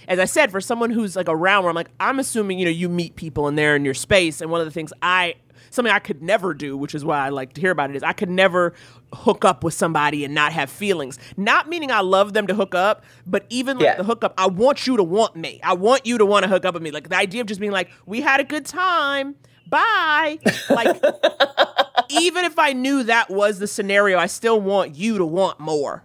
as I said, for someone who's like around where I'm like, I'm assuming, you know, you meet people and they're in your space. And one of the things I, something I could never do, which is why I like to hear about it, is I could never hook up with somebody and not have feelings. Not meaning I love them to hook up, but even like Yeah. the hookup, I want you to want me. I want you to want to hook up with me. Like the idea of just being like, we had a good time. Bye. Like, even if I knew that was the scenario, I still want you to want more.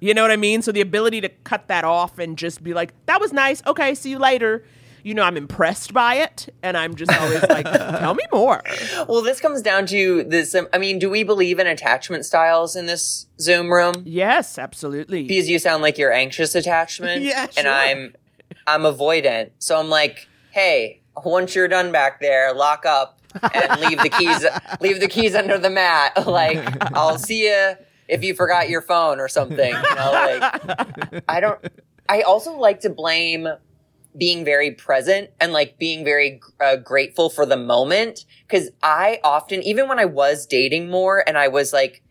You know what I mean? So the ability to cut that off and just be like, that was nice. Okay, see you later. You know, I'm impressed by it. And I'm just always like, tell me more. Well, this comes down to this. um, I mean, do we believe in attachment styles in this Zoom room? Yes, absolutely. Because you sound like you're anxious attachment. Yeah, And. I'm, I'm avoidant. So I'm like, hey, once you're done back there, lock up and leave the keys, leave the keys under the mat. Like, I'll see you if you forgot your phone or something. You know, like, I don't, I also like to blame being very present and like being very uh, grateful for the moment. Cause I often, even when I was dating more and I was like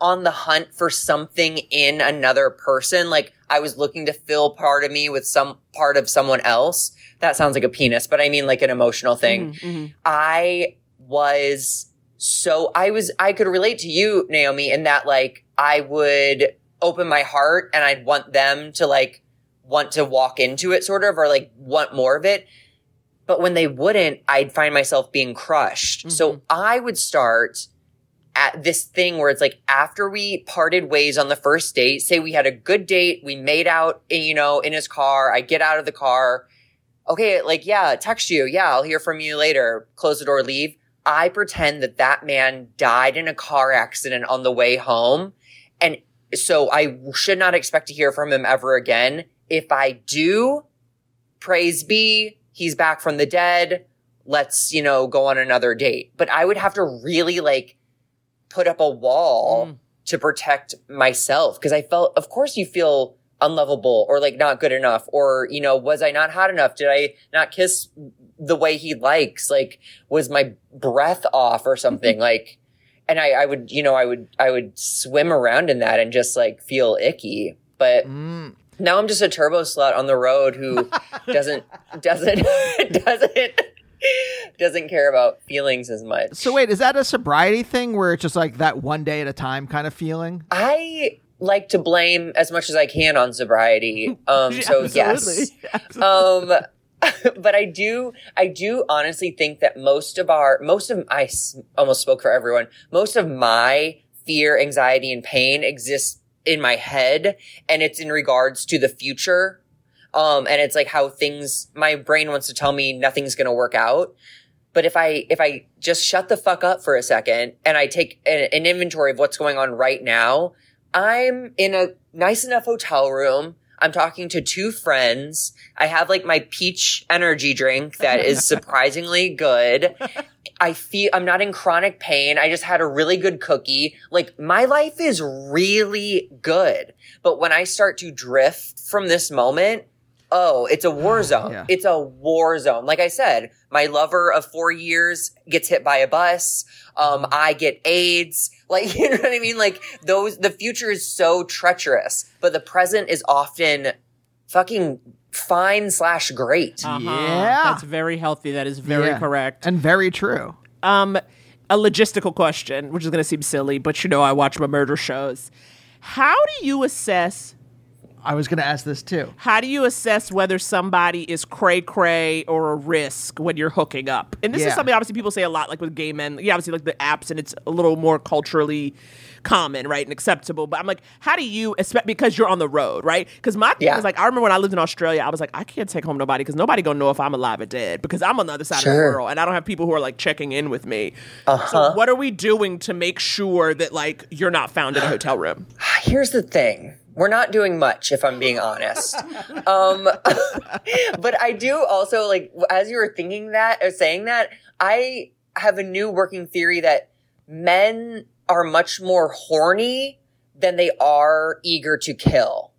on the hunt for something in another person, like I was looking to fill part of me with some part of someone else. That sounds like a penis, but I mean like an emotional thing. I was so I was I could relate to you, Naomi, in that like I would open my heart and I'd want them to like want to walk into it sort of or like want more of it. But when they wouldn't, I'd find myself being crushed. So mm-hmm. I would start at this thing where it's like after we parted ways on the first date, say we had a good date, we made out, eh, you know, in his car, I get out of the car. Okay, like, yeah, text you. Yeah, I'll hear from you later. Close the door, leave. I pretend that that man died in a car accident on the way home. And so I should not expect to hear from him ever again. If I do, praise be, he's back from the dead. Let's, you know, go on another date. But I would have to really like put up a wall mm. to protect myself because I felt, of course, you feel unlovable or like not good enough or you know was i not hot enough? Did i not kiss the way he likes? Like was my breath off or something? Like and I, I would you know i would i would swim around in that and just like feel icky. But Mm. now i'm just a turbo slut on the road who doesn't doesn't doesn't doesn't care about feelings as much. So wait, is that a sobriety thing where it's just like that one day at a time kind of feeling? i like to blame as much as i can on sobriety. Um so yes. um but i do i do honestly think that most of our most of i s- almost spoke for everyone most of my fear anxiety and pain exists in my head and it's in regards to the future. Um and it's like how things my brain wants to tell me nothing's going to work out. But if i if i just shut the fuck up for a second and i take an, an inventory of what's going on right now i'm in a nice enough hotel room I'm talking to two friends. I have like my peach energy drink that is surprisingly good. I feel I'm not in chronic pain. I just had a really good cookie. Like my life is really good. But when I start to drift from this moment, oh, it's a war zone. Yeah. It's a war zone. Like I said, my lover of four years gets hit by a bus. Um, I get AIDS. Like, you know what I mean? Like those, the future is so treacherous, but the present is often fucking fine slash great. Uh-huh. Yeah. That's very healthy. That is very Yeah. correct. and very true. Um, a logistical question, which is going to seem silly, but you know, I watch my murder shows. How do you assess? I was going to ask this too. How do you assess whether somebody is cray cray or a risk when you're hooking up? And this Yeah. is something obviously people say a lot, like with gay men. Yeah, obviously like the apps, and it's a little more culturally common, right, and acceptable. But I'm like, how do you, expect because you're on the road, right? Because my thing Yeah. is like, I remember when I lived in Australia, I was like, I can't take home nobody because nobody gonna know if I'm alive or dead because I'm on the other side of the world and I don't have people who are like checking in with me. Uh-huh. So what are we doing to make sure that like you're not found in a hotel room? Here's the thing. We're not doing much, if I'm being honest. um, but I do also like, as you were thinking that or saying that, I have a new working theory that men are much more horny than they are eager to kill,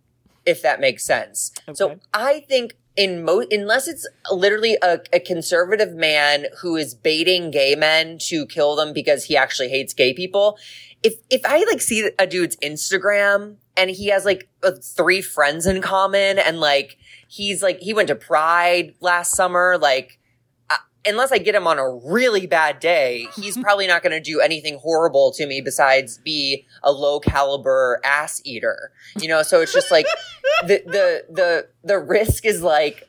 if that makes sense. So I think in mo unless it's literally a, a conservative man who is baiting gay men to kill them because he actually hates gay people. If if I like see a dude's Instagram and he has like uh, three friends in common and like he's like he went to Pride last summer, like uh, unless I get him on a really bad day, he's probably not going to do anything horrible to me besides be a low caliber ass eater. You know, so it's just like the the the the risk is like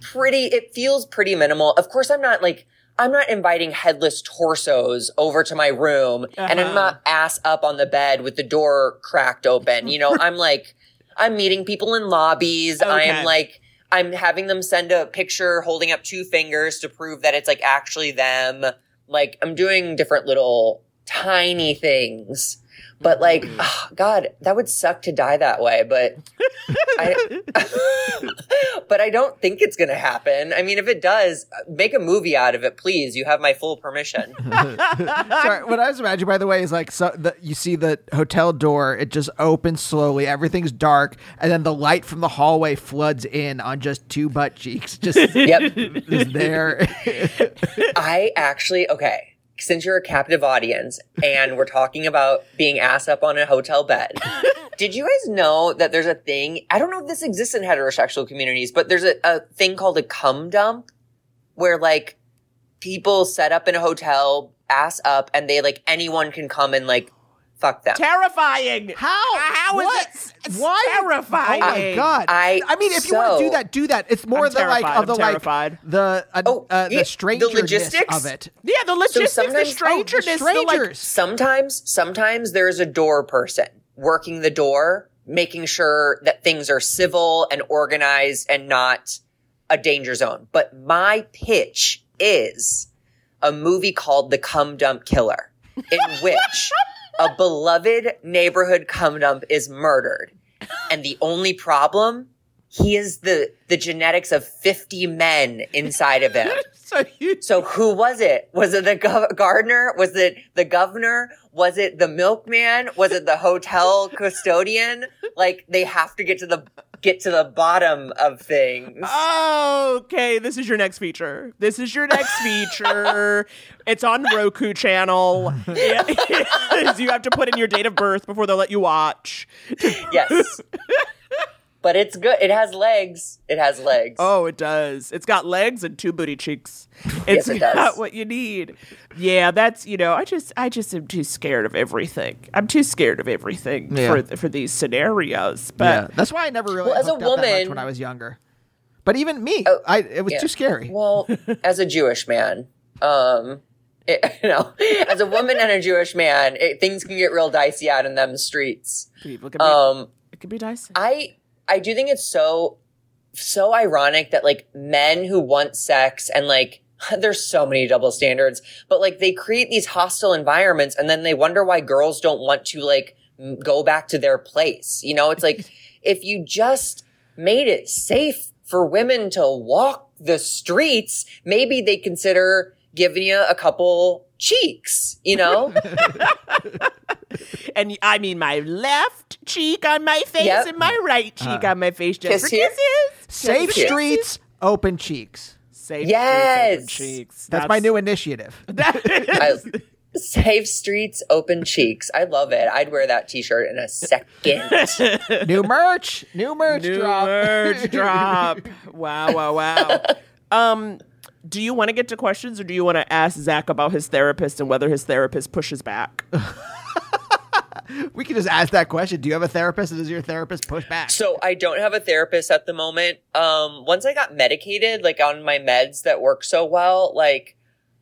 pretty it feels pretty minimal. Of course I'm not like I'm not inviting headless torsos over to my room and I'm Uh-huh. not ass up on the bed with the door cracked open. You know, I'm like I'm meeting people in lobbies. I am like I'm having them send a picture holding up two fingers to prove that it's like actually them. Like I'm doing different little tiny things. But like, ah, God, that would suck to die that way. But I, but I don't think it's gonna happen. I mean, if it does, make a movie out of it, please. You have my full permission. Sorry, what I was imagining, by the way, is like so the, you see the hotel door, it just opens slowly, everything's dark, and then the light from the hallway floods in on just two butt cheeks, just, yep. just there. I actually okay. Since you're a captive audience and we're talking about being ass up on a hotel bed, did you guys know that there's a thing? I don't know if this exists in heterosexual communities, but there's a, a thing called a cum dump where like people set up in a hotel, ass up, and they like anyone can come and like fuck them. Terrifying. How? How is What? it s- Why? terrifying? Oh my god! I- I mean, if you want to do that, do that. It's more I'm the like of the I'm like terrified. the uh, Oh, uh, yeah, the the logistics? of it. Yeah, the logistics, the sometimes- oh, the strangeness, the, like, strangers. sometimes sometimes there's a door person working the door making sure that things are civil and organized and not a danger zone but my pitch is a movie called the cum dump killer in which a beloved neighborhood cum dump is murdered and the only problem he is the the genetics of 50 men inside of him. So you So who was it? Was it the gov- gardener? Was it the governor? Was it the milkman? Was it the hotel custodian? Like they have to get to the get to the bottom of things. Okay, this is your next feature. This is your next feature. It's on Roku channel. You have to put in your date of birth before they'll let you watch. Yes. but it's good. It has legs. It has legs. Oh, it does. It's got legs and two booty cheeks. It's Yes, it got does. what you need. Yeah, that's you know. I just, I just am too scared of everything. I'm too scared of everything Yeah. for for these scenarios. yeah, But that's why I never really Well, as a up woman- when I was younger. But even me, Oh, I it was yeah. too scary. Well, as a Jewish man, um, it, you know, as a woman and a Jewish man, it, things can get real dicey out in them streets. people can be, Um, it could be dicey. I I do think it's so so ironic that like men who want sex and like there's so many double standards, but like they create these hostile environments and then they wonder why girls don't want to like m- go back to their place. You know, it's like if you just made it safe for women to walk the streets, maybe they consider giving you a couple cheeks, you know? and I mean my left cheek on my face Yep. and my right cheek on my face just Kiss for here. kisses. Safe Just- streets, open cheeks. Safe Yes. open cheeks. That's, my new initiative. That I, safe streets, open cheeks. I love it. I'd wear that t-shirt in a second. new merch, new merch new drop. merch drop. Wow, wow, wow. Um, do you want to get to questions, or do you want to ask Zach about his therapist and whether his therapist pushes back? We can just ask that question. Do you have a therapist? Does your therapist push back? so I don't have a therapist at the moment. Um, once I got medicated, like on my meds that work so well, like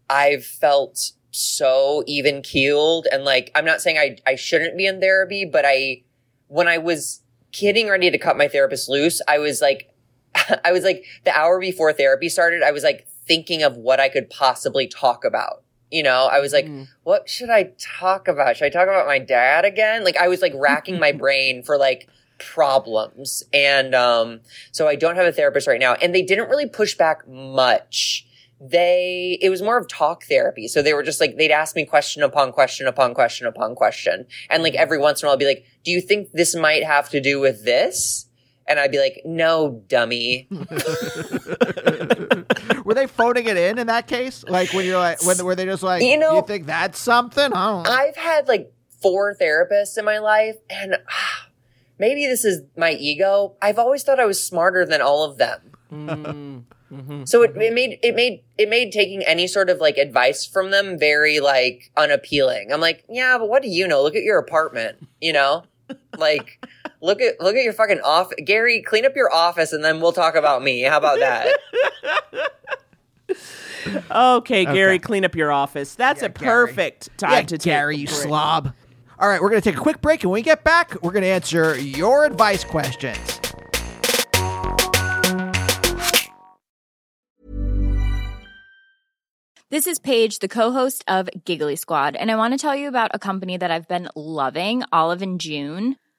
I've felt so even keeled. And like, I'm not saying I, I shouldn't be in therapy, but I, when I was getting ready to cut my therapist loose, I was like, I was like, the hour before therapy started, I was like thinking of what I could possibly talk about. You know, I was like, what should I talk about? Should I talk about my dad again? Like, I was like racking my brain for like problems. And, um, so I don't have a therapist right now. And they didn't really push back much. They, it was more of talk therapy. So they were just like, they'd ask me question upon question upon question upon question. And like every once in a while, I'd be like, do you think this might have to do with this? And I'd be like, no, dummy. Were they phoning it in in that case? Like when you're like, when were they just like, You know- you think that's something? I don't know. I've had like four therapists in my life, and ah, maybe this is my ego. I've always thought I was smarter than all of them. So it, it made it made it made taking any sort of like advice from them very like unappealing. I'm like, yeah, but what do you know? Look at your apartment, you know, like look at look at your fucking off. Gary, clean up your office, and then we'll talk about me. How about that? Okay, Gary, clean up your office. That's Yeah, a Gary. perfect time yeah, to Gary, take you a break. slob. All right, we're going to take a quick break, and when we get back, we're going to answer your advice questions. This is Paige, the co-host of Giggly Squad, and I want to tell you about a company that I've been loving, Olive and June.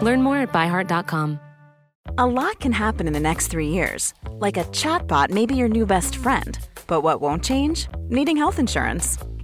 Learn more at byheart.com. A lot can happen in the next three years. Like a chatbot may be your new best friend. But what won't change? Needing health insurance.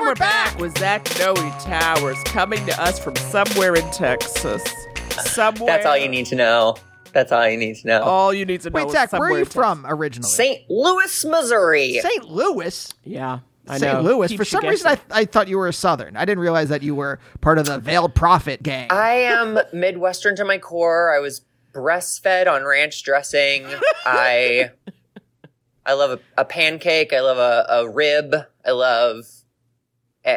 And we're back with Zach Noe Towers coming to us from somewhere in Texas. Somewhere. That's all you need to know. That's all you need to know. All you need to know. Wait, Zach, where are you in Texas. from originally? St. Louis, Missouri. St. Louis. Yeah, I St. know. Louis. Keeps For some reason, I, guessing. I thought you were a Southern. I didn't realize that you were part of the Veiled Prophet gang. I am Midwestern to my core. I was breastfed on ranch dressing. I I love a, a pancake. I love a, a rib. I love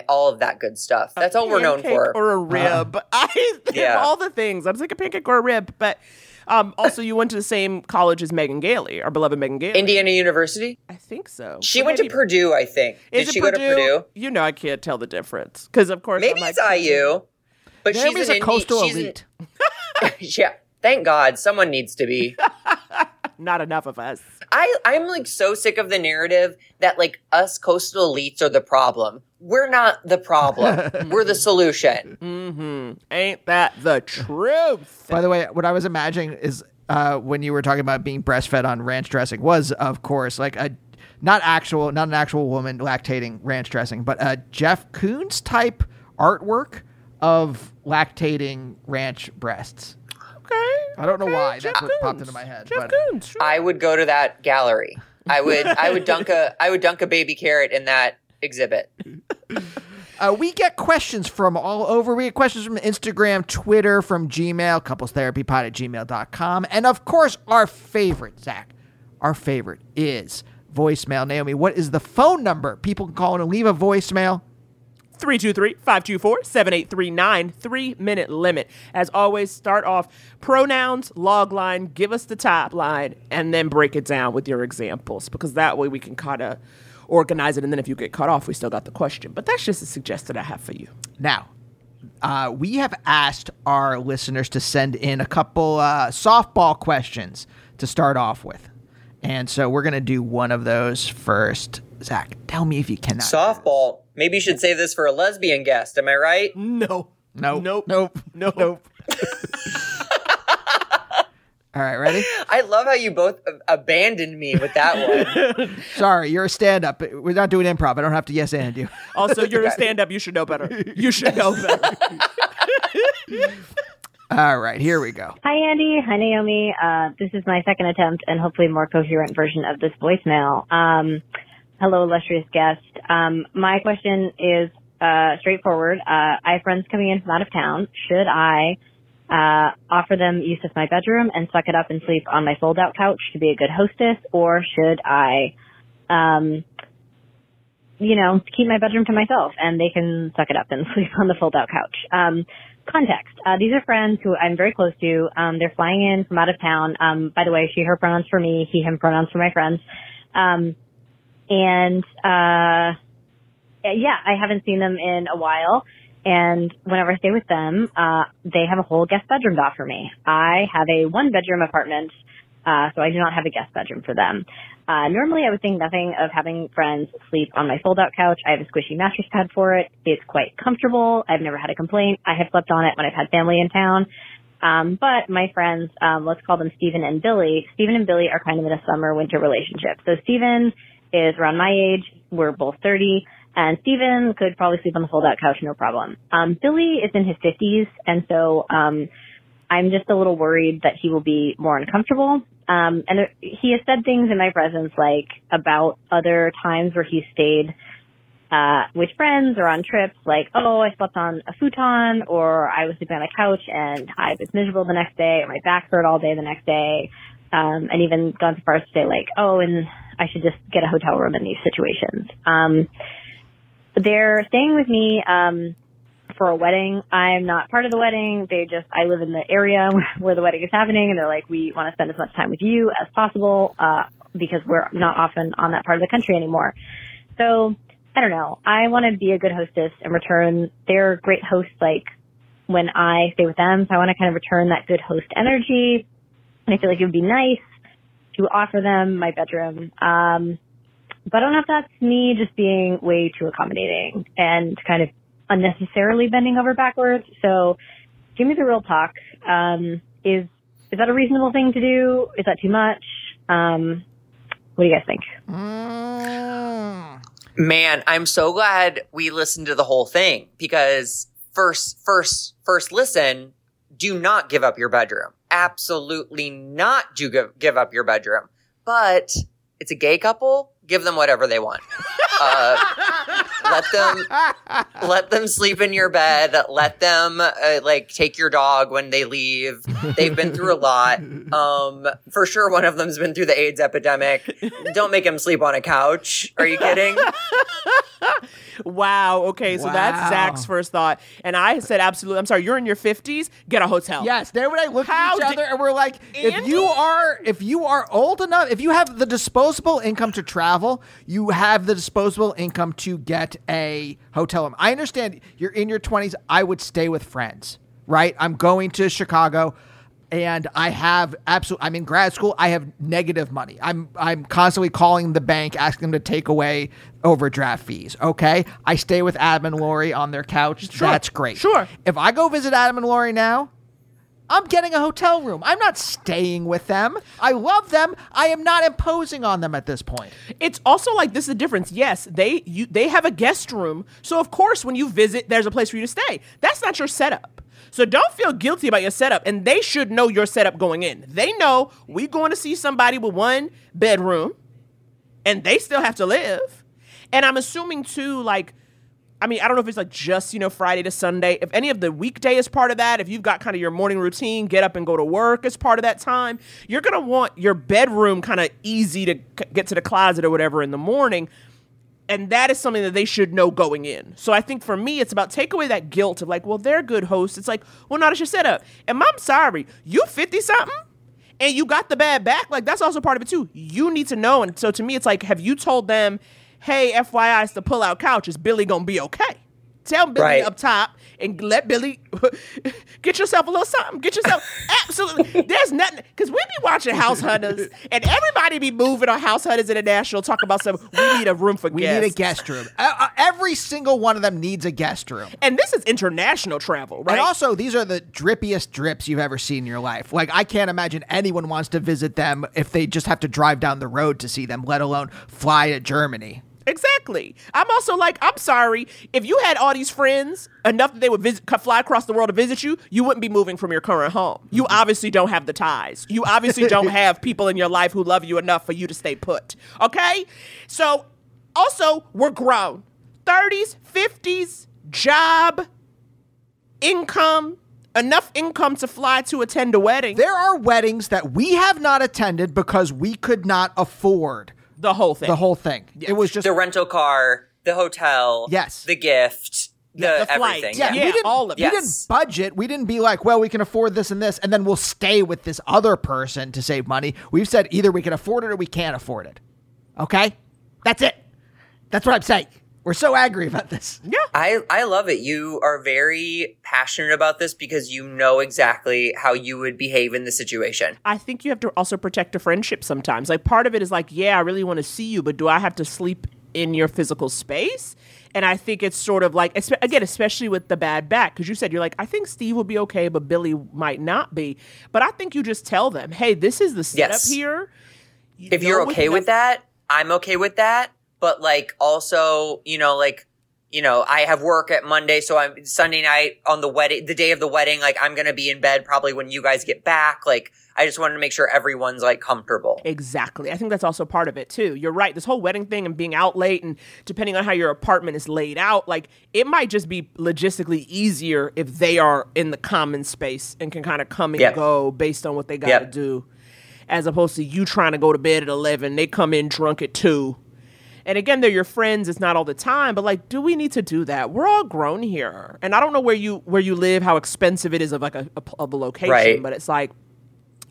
all of that good stuff. That's all we're known for. Or a rib. I Yeah. all the things. I was like a pancake or a rib, but um, also you went to the same college as Megan Gailey, our beloved Megan Gailey. Indiana University. I think so. She But went to Purdue, I think. Is Did she Purdue? go to Purdue? You know, I can't tell the difference because, of course, Maybe I'm it's like, IU. But Naomi's she's a an Indy- coastal she's an- elite. yeah. Thank God someone needs to be. Not enough of us. I, I'm like so sick of the narrative that like us coastal elites are the problem. We're not the problem. We're the solution. Mm-hmm. Ain't that the truth? By the way, what I was imagining is uh, when you were talking about being breastfed on ranch dressing was, of course, like a not actual, not an actual woman lactating ranch dressing, but a Jeff Koons type artwork of lactating ranch breasts. Okay. I don't know why Jeff that's what popped into my head. Jeff but Koons. Sure. I would go to that gallery. I would I would dunk a I would dunk a baby carrot in that exhibit. Uh, we get questions from all over. We get questions from Instagram, Twitter, from Gmail, couplestherapypod at gmail.com. And of course, our favorite, Zach, our favorite is voicemail. Naomi, what is the phone number? People can call in and leave a voicemail. 323-524-7839 three minute limit as always start off pronouns log line give us the top line and then break it down with your examples because that way we can kind of organize it and then if you get cut off we still got the question but that's just a suggestion i have for you Now, uh, we have asked our listeners to send in a couple uh, softball questions to start off with. And so we're going to do one of those first. Zach, tell me if you cannot. Softball. Maybe you should save this for a lesbian guest. Am I right? no Nope. Nope. Nope. Nope. Nope. All right, ready? I love how you both abandoned me with that one. Sorry, you're a stand up. We're not doing improv. I don't have to yes and you. also you're a stand-up you should know better you should know better All right, here we go. Hi, Andy. Hi, Naomi. Uh, this is my second attempt and hopefully more coherent version of this voicemail. Um, hello, illustrious guest. Um, my question is uh, straightforward. Uh, I have friends coming in from out of town. Should I uh, offer them use of my bedroom and suck it up and sleep on my fold-out couch to be a good hostess, or should I, um, you know, keep my bedroom to myself and they can suck it up and sleep on the fold-out couch? Um, context. Uh, these are friends who I'm very close to. Um, they're flying in from out of town. Um, by the way, she, her pronouns for me, he, him pronouns for my friends. Um, and, uh, yeah, I haven't seen them in a while. And whenever I stay with them, uh, they have a whole guest bedroom to offer me. I have a one bedroom apartment, uh, so I do not have a guest bedroom for them. Uh, normally I would think nothing of having friends sleep on my fold out couch. I have a squishy mattress pad for it. It's quite comfortable. I've never had a complaint. I have slept on it when I've had family in town. Um, but my friends, um, let's call them Stephen and Billy. Stephen and Billy are kind of in a summer winter relationship. So Stephen is around my age. We're both 30. And Stephen could probably sleep on the fold out couch, no problem. Um, Billy is in his 50s. And so, um, I'm just a little worried that he will be more uncomfortable. Um, and there, he has said things in my presence like about other times where he stayed uh, with friends or on trips, like, oh, I slept on a futon or I was sleeping on a couch and I was miserable the next day or my back hurt all day the next day. Um, and even gone so far as to say like, oh, and I should just get a hotel room in these situations. Um, they're staying with me, um, for a wedding. I'm not part of the wedding. They just, I live in the area where the wedding is happening and they're like, we want to spend as much time with you as possible, uh, because we're not often on that part of the country anymore. So I don't know. I want to be a good hostess and return. They're great hosts, like when I stay with them. So I want to kind of return that good host energy. And I feel like it would be nice to offer them my bedroom. Um, but I don't know if that's me just being way too accommodating and kind of unnecessarily bending over backwards. So give me the real talk. Um, is, is that a reasonable thing to do? Is that too much? Um, what do you guys think? Man, I'm so glad we listened to the whole thing because first, first, first listen, do not give up your bedroom. Absolutely not do give, give up your bedroom. But it's a gay couple. Give them whatever they want. Uh, let them let them sleep in your bed. Let them uh, like take your dog when they leave. They've been through a lot. Um, for sure, one of them's been through the AIDS epidemic. Don't make him sleep on a couch. Are you kidding? Wow. Okay. So that's Zach's first thought. And I said, absolutely. I'm sorry. You're in your 50s. Get a hotel. Yes, there and I looked How at each other and we're like, if you are if you are old enough, if you have the disposable income to travel, you have the disposable income to get a hotel room. I understand you're in your 20s. I would stay with friends, right? I'm going to Chicago and I have absolute I'm in grad school. I have negative money. I'm I'm constantly calling the bank asking them to take away overdraft fees. Okay? I stay with Adam and Lori on their couch. That's great. Sure. If I go visit Adam and Lori now, I'm getting a hotel room. I'm not staying with them. I love them. I am not imposing on them at this point. It's also like this is the difference. Yes, they you they have a guest room. So of course when you visit, there's a place for you to stay. That's not your setup. So don't feel guilty about your setup. And they should know your setup going in. They know we going to see somebody with one bedroom and they still have to live. And I'm assuming too, like, I mean, I don't know if it's like just, you know, Friday to Sunday. If any of the weekday is part of that, if you've got kind of your morning routine, get up and go to work as part of that time, you're going to want your bedroom kind of easy to get to the closet or whatever in the morning. And that is something that they should know going in. So I think for me, it's about take away that guilt of like, well, they're good hosts. It's like, well, no, that's your setup. And I'm sorry, you 50 something? and you got the bad back, like that's also part of it too. You need to know. And so to me, it's like, have you told them, hey, FYI, it's the pull out couch. Is Billy gonna be okay? Tell Billy Right. up top and let Billy get yourself a little something. Get yourself absolutely. There's nothing because we be watching House Hunters and everybody be moving on House Hunters International, talking about some. We need a room for We guests. We need a guest room. Uh, uh, every single one of them needs a guest room. And this is international travel, right? And also, these are the drippiest drips you've ever seen in your life. Like, I can't imagine anyone wants to visit them if they just have to drive down the road to see them, let alone fly to Germany. Exactly. I'm also like, I'm sorry. If you had all these friends enough that they would visit, fly across the world to visit you, you wouldn't be moving from your current home. You mm-hmm. obviously don't have the ties. You obviously don't have people in your life who love you enough for you to stay put. Okay? So, also, we're grown 30s, 50s, job, income, enough income to fly to attend a wedding. There are weddings that we have not attended because we could not afford the whole thing. the whole thing. It was just the rental car, the hotel, Yes. the gift, the, the flight. everything. Yeah, we didn't, all of it. We didn't budget. We didn't be like, well, we can afford this and this, and then we'll stay with this other person to save money. We've said either we can afford it or we can't afford it. Okay? That's it. That's what I'm saying. We're so angry about this. Yeah. I, I love it. You are very passionate about this because you know exactly how you would behave in the situation. I think you have to also protect a friendship sometimes. Like part of it is like, yeah, I really want to see you, but do I have to sleep in your physical space? And I think it's sort of like, again, especially with the bad back, because you said you're like, I think Steve will be okay, but Billy might not be. But I think you just tell them, hey, this is the setup Yes. here. You if you're okay with that, I'm okay with that. But like also, you know, like, you know, I have work at Monday, so I'm Sunday night on the wedding, the day of the wedding, like I'm going to be in bed probably when you guys get back. Like, I just wanted to make sure everyone's like comfortable. Exactly. I think that's also part of it too. You're right. This whole wedding thing and being out late and depending on how your apartment is laid out, like it might just be logistically easier if they are in the common space and can kind of come and Yep. go based on what they got to Yep. do as opposed to you trying to go to bed at 11, they come in drunk at 2. And again, they're your friends. It's not all the time, but like, do we need to do that? We're all grown here, and I don't know where you where you live, how expensive it is of like a, of a location, Right. but it's like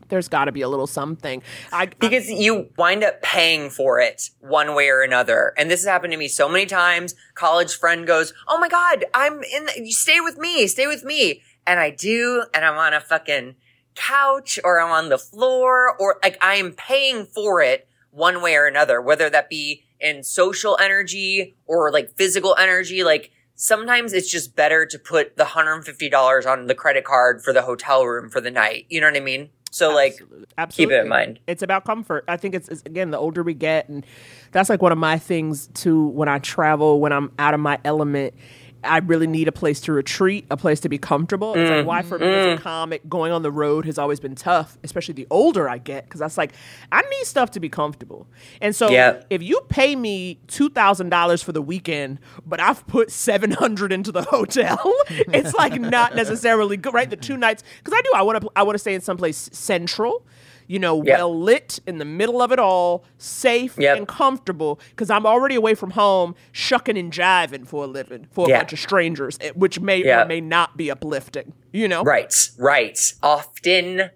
there's got to be a little something. I, because you wind up paying for it one way or another. And this has happened to me so many times. College friend goes, "Oh my god, I'm in. The, you stay with me. Stay with me." And I do, and I'm on a fucking couch or I'm on the floor or like I am paying for it one way or another, whether that be in social energy or like physical energy. Like sometimes it's just better to put the $150 on the credit card for the hotel room for the night. You know what I mean? So like Absolutely. keep it in mind. It's about comfort. I think it's, it's again the older we get, and that's like one of my things too. When I travel, when I'm out of my element, I really need a place to retreat, a place to be comfortable. It's like why for me as a mm-hmm. comic, going on the road has always been tough, especially the older I get, because that's like I need stuff to be comfortable. And so Yeah. if you pay me two thousand dollars for the weekend, but I've put seven hundred into the hotel, it's like not necessarily good, right? The two nights, because I do, I want to, I want to stay in someplace central. You know, Yep. well lit in the middle of it all, safe Yep. and comfortable, because I'm already away from home, shucking and jiving for a living for a Yeah. bunch of strangers, eh, which may Yeah. or may not be uplifting. You know, Right, right. Often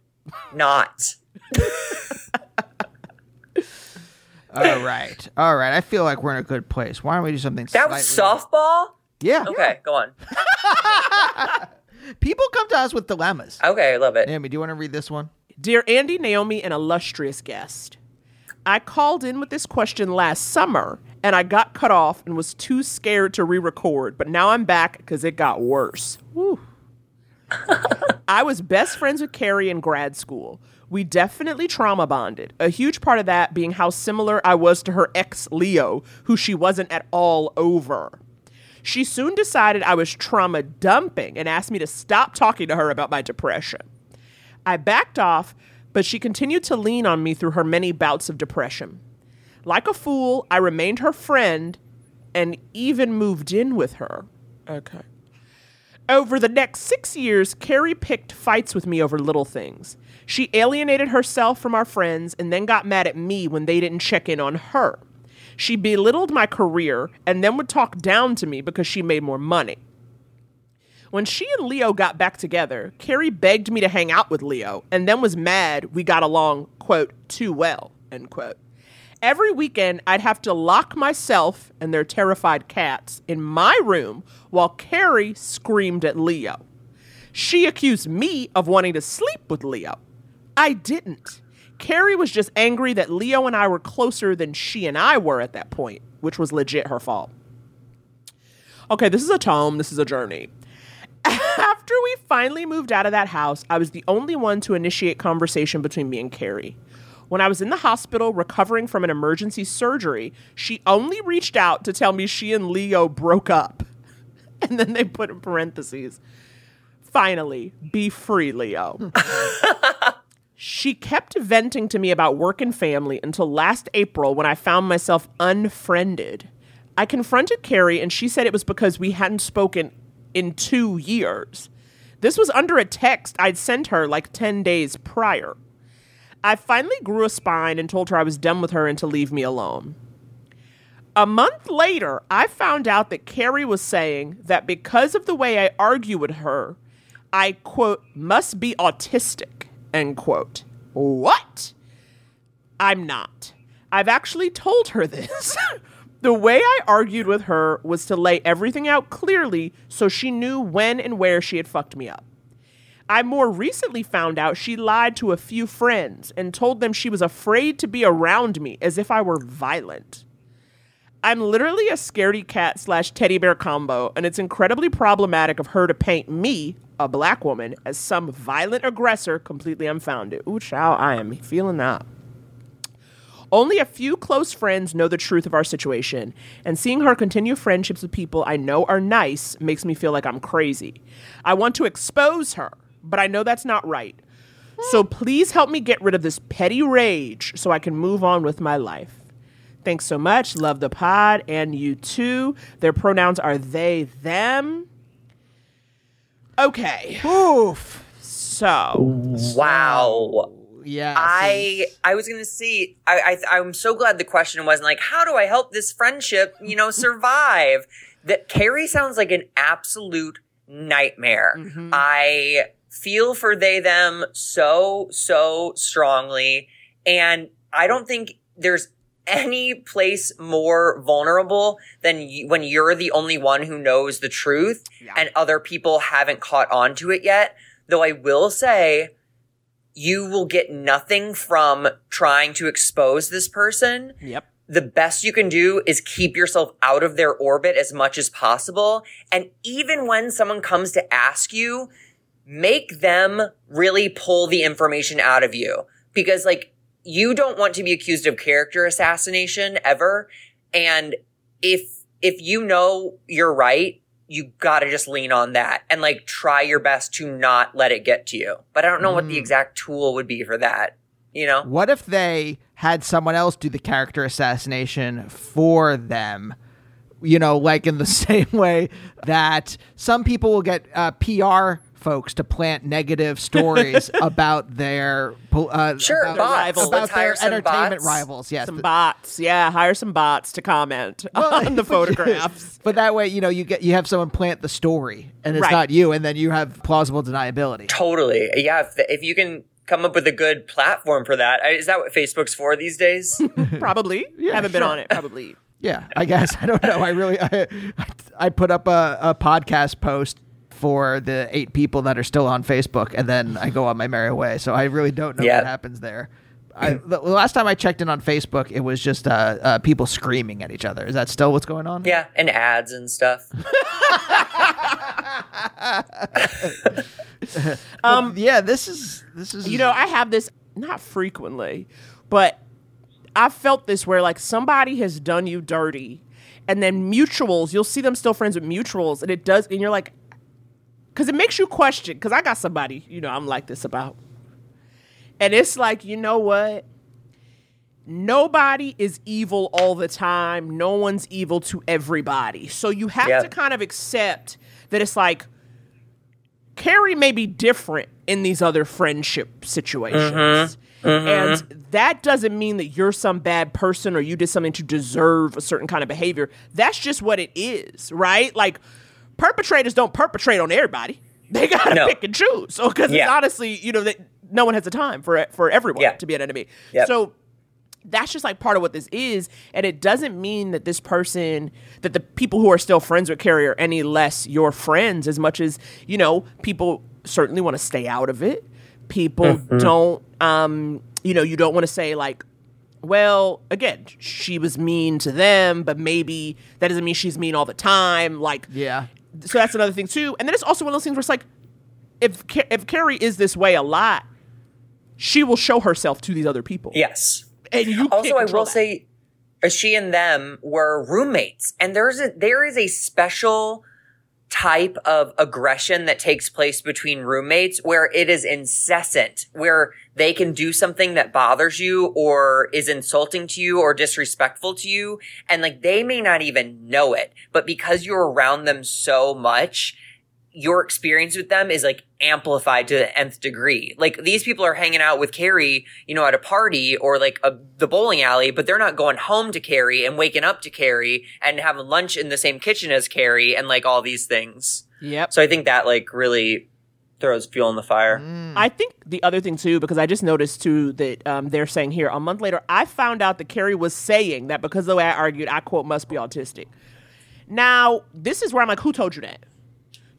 not. All right. All right. I feel like we're in a good place. Why don't we do something That was softball? Yeah. Okay, go on. People come to us with dilemmas. Okay, I love it. Naomi, do you want to read this one? Dear Andy, Naomi, and illustrious guest, I called in with this question last summer and I got cut off and was too scared to re record, but now I'm back because it got worse. I was best friends with Carrie in grad school. We definitely trauma bonded. A huge part of that being how similar I was to her ex Leo, who she wasn't at all over. She soon decided I was trauma dumping and asked me to stop talking to her about my depression. I backed off, but she continued to lean on me through her many bouts of depression. Like a fool, I remained her friend and even moved in with her. Okay. Over the next six years, Carrie picked fights with me over little things. She alienated herself from our friends and then got mad at me when they didn't check in on her. She belittled my career and then would talk down to me because she made more money. When she and Leo got back together, Carrie begged me to hang out with Leo and then was mad we got along, quote, too well, end quote. Every weekend, I'd have to lock myself and their terrified cats in my room while Carrie screamed at Leo. She accused me of wanting to sleep with Leo. I didn't. Carrie was just angry that Leo and I were closer than she and I were at that point, which was legit her fault. Okay, this is a tome, this is a journey. After we finally moved out of that house, I was the only one to initiate conversation between me and Carrie. When I was in the hospital recovering from an emergency surgery, she only reached out to tell me she and Leo broke up. And then they put in parentheses, finally, be free, Leo. she kept venting to me about work and family until last April when I found myself unfriended. I confronted Carrie and she said it was because we hadn't spoken in two years. This was under a text I'd sent her like 10 days prior. I finally grew a spine and told her I was done with her and to leave me alone. A month later, I found out that Carrie was saying that because of the way I argue with her, I, quote, must be autistic, end quote. What? I'm not. I've actually told her this. The way I argued with her was to lay everything out clearly so she knew when and where she had fucked me up. I more recently found out she lied to a few friends and told them she was afraid to be around me as if I were violent. I'm literally a scaredy cat slash teddy bear combo, and it's incredibly problematic of her to paint me, a black woman, as some violent aggressor completely unfounded. Ooh, chow, I am feeling that. Only a few close friends know the truth of our situation, and seeing her continue friendships with people I know are nice makes me feel like I'm crazy. I want to expose her, but I know that's not right. So please help me get rid of this petty rage so I can move on with my life. Thanks so much. Love the pod and you too. Their pronouns are they, them. Okay. Oof. So. Wow. Yeah. I I was gonna see. I, I I'm so glad the question wasn't like, how do I help this friendship, you know, survive? that Carrie sounds like an absolute nightmare. Mm-hmm. I feel for they them so so strongly and I don't think there's any place more vulnerable than you, when you're the only one who knows the truth and other people haven't caught on to it yet. Though I will say, you will get nothing from trying to expose this person. Yep. The best you can do is keep yourself out of their orbit as much as possible. And even when someone comes to ask you, make them really pull the information out of you. Because like, you don't want to be accused of character assassination ever. And if, if you know you're right, you gotta just lean on that and like try your best to not let it get to you. But I don't know what the exact tool would be for that. You know? What if they had someone else do the character assassination for them? You know, like in the same way that some people will get uh, PR folks to plant negative stories about their uh, Sure, about, bots. about Let's their hire some entertainment bots. rivals. Yes, Some bots. Yeah, hire some bots to comment on the photographs. But that way, you know, you get you have someone plant the story, and it's Right. not you, and then you have plausible deniability. Totally. Yeah. If, if you can come up with a good platform for that. Is that what Facebook's for these days? Probably. Yeah, Haven't been on it. Probably. Yeah, I guess I don't know. I really I, I put up a, a podcast post for the eight people that are still on Facebook, and then I go on my merry way. So I really don't know Yeah. what happens there. I, the the last time I checked in on Facebook, it was just uh, uh, people screaming at each other. Is that still what's going on? yeah. And ads and stuff. Um. Yeah. This is this is You know, I have this not frequently, but I felt this where like somebody has done you dirty, and then mutuals, you'll see them still friends with mutuals, and it does, and you're like, because it makes you question. Because I got somebody, you know, I'm like this about, and it's like, you know what? Nobody is evil all the time. No one's evil to everybody. So you have to kind of accept that it's like Carrie may be different in these other friendship situations. Mm-hmm. Mm-hmm. And that doesn't mean that you're some bad person or you did something to deserve a certain kind of behavior. That's just what it is, right? Like perpetrators don't perpetrate on everybody. They gotta No. pick and choose. So because Yeah. honestly, you know, that no one has the time for for everyone Yeah. to be an enemy. Yep. So that's just like part of what this is and it doesn't mean that this person that the people who are still friends with carrie are any less your friends as much as you know people certainly want to stay out of it people don't um you know you don't want to say like well again she was mean to them but maybe that doesn't mean she's mean all the time like yeah. So that's another thing too. And then it's also one of those things where it's like, if if Carrie is this way a lot, she will show herself to these other people. yes. and you can't Also, I will that. say, uh, she and them were roommates, and there's a there is a special type of aggression that takes place between roommates where it is incessant, where they can do something that bothers you or is insulting to you or disrespectful to you. And like they may not even know it, but because you're around them so much, your experience with them is like amplified to the nth degree. Like these people are hanging out with Carrie, you know, at a party or like a, the bowling alley, but they're not going home to Carrie and waking up to Carrie and having lunch in the same kitchen as Carrie and like all these things. Yep. So I think that like really throws fuel in the fire. I think the other thing too, because I just noticed too that um, they're saying here a month later, I found out that Carrie was saying that because the way I argued, I quote must be autistic. Now this is where I'm like, who told you that?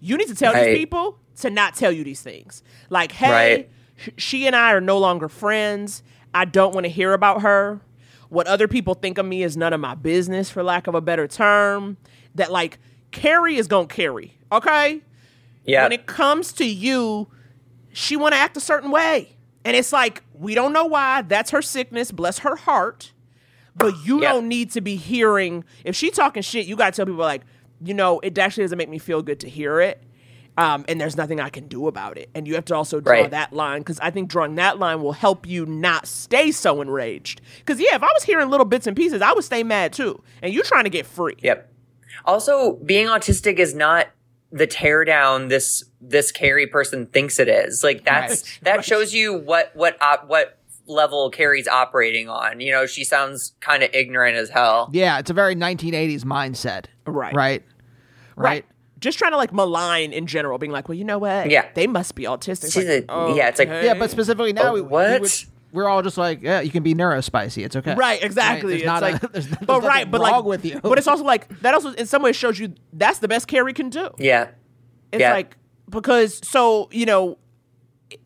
You need to tell Right. these people to not tell you these things. Like, hey, Right. sh- she and I are no longer friends. I don't want to hear about her. What other people think of me is none of my business, for lack of a better term. That like Carrie is gonna carry, okay? Yeah. When it comes to you, she want to act a certain way, and it's like we don't know why. That's her sickness. Bless her heart. But you Yeah. don't need to be hearing if she talking shit. You gotta tell people like, you know, it actually doesn't make me feel good to hear it. Um, and there's nothing I can do about it. And you have to also draw Right. that line because I think drawing that line will help you not stay so enraged. Because yeah, if I was hearing little bits and pieces, I would stay mad too. And you're trying to get free. Yep. Also, being autistic is not the tear down this this Carrie person thinks it is. Like that's Right. that shows you what what op, what level Carrie's operating on. You know, she sounds kind of ignorant as hell. Yeah, it's a very 1980s mindset. Right. Right. Right. just trying to like malign in general, being like, well, you know what? Yeah. they must be autistic. She's like, a- yeah, it's like- okay. Yeah, but specifically now, Oh, we, we what? would- we're all just like, yeah, you can be neurospicy. It's okay. Right, exactly. There's It's not a- like, there's- there's but nothing right, but wrong like, with you. But it's also like that. Also, in some ways, shows you that's the best Carrie can do. Yeah. It's Yeah. like because so you know,